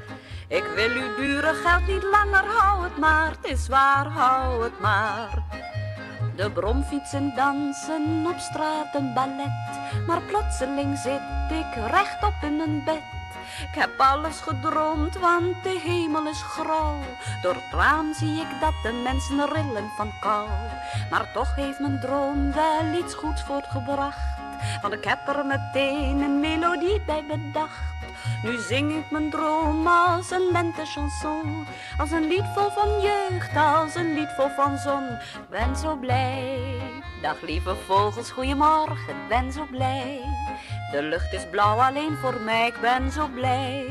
Ik wil uw dure geld niet langer, hou het maar, het is waar, hou het maar. De bromfietsen dansen op straat een ballet, maar plotseling zit ik rechtop in mijn bed. Ik heb alles gedroomd, want de hemel is grauw. Door het raam zie ik dat de mensen rillen van kou. Maar toch heeft mijn droom wel iets goeds voortgebracht. Want ik heb er meteen een melodie bij bedacht. Nu zing ik mijn droom als een lentechanson. Als een lied vol van jeugd, als een lied vol van zon. Ik ben zo blij, Dag lieve vogels, goeiemorgen, ben zo blij. De lucht is blauw alleen voor mij, ik ben zo blij.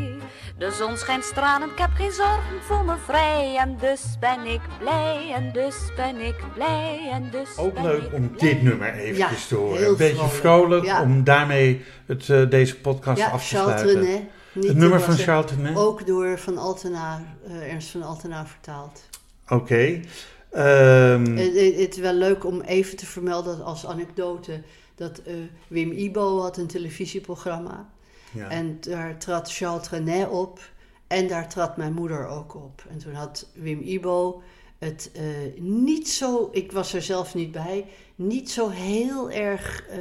De zon schijnt stralend, ik heb geen zorgen, ik voel me vrij. En dus ben ik blij, en dus ben ik blij, en dus Ook ben leuk ik om blij. dit nummer eventjes Ja, te horen. heel Een beetje vrolijk. vrolijk, Ja. om daarmee het, eh, deze podcast Ja, af te sluiten. Trenet. Niet Het nummer te van. Charles Trenet? Ook door van Altena, eh, Ernst van Altena vertaald. Oké. Het, het- het is wel leuk om even te vermelden als anekdote dat eh, Wim Ibo had een televisieprogramma. ja. En daar trad Charles Trenet op en daar trad mijn moeder ook op. En toen had Wim Ibo het eh, niet zo, ik was er zelf niet bij, niet zo heel erg eh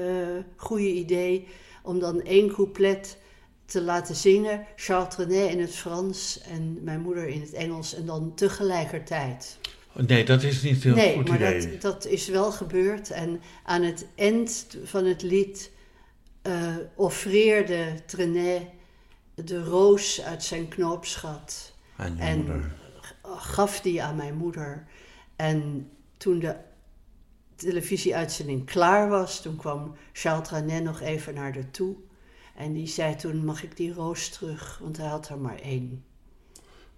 goede idee om dan één couplet te laten zingen. Charles Trenet in het Frans en mijn moeder in het Engels en dan tegelijkertijd. Nee, dat is niet heel nee, goed maar idee. dat, dat is wel gebeurd. En aan het eind van het lied eh, offreerde Trenet de roos uit zijn knoopsgat. Aan je En moeder. gaf die aan mijn moeder. En toen de televisieuitzending klaar was, toen kwam Charles Trenet nog even naar haar toe. En die zei toen, mag ik die roos terug? Want hij had er maar één.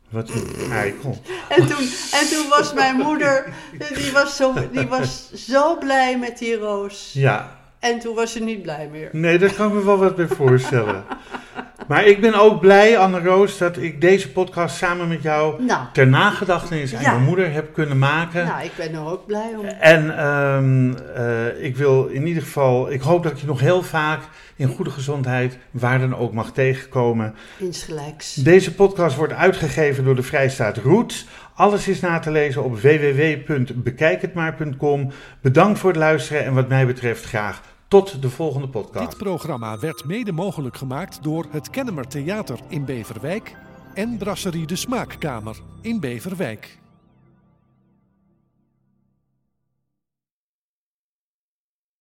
Wat een eikel. En toen, en toen was mijn moeder, die was, zo, die was zo blij met die roos. Ja, En toen was ze niet blij meer. nee, daar kan ik me wel wat bij voorstellen. Maar ik ben ook blij, Anne-Roos, dat ik deze podcast samen met jou Nou, ter nagedachtenis aan Ja. je moeder heb kunnen maken. nou, ik ben er ook blij om. En ehm, eh, ik wil in ieder geval, ik hoop dat ik je nog heel vaak in goede gezondheid, waar dan ook, mag tegenkomen. Insgelijks. Deze podcast wordt uitgegeven door de Vrijstaat Roots. Alles is na te lezen op www.bekijkhetmaar.com. Bedankt voor het luisteren en wat mij betreft graag tot de volgende podcast. Dit programma werd mede mogelijk gemaakt door het Kennemer Theater in Beverwijk en Brasserie de Smaakkamer in Beverwijk.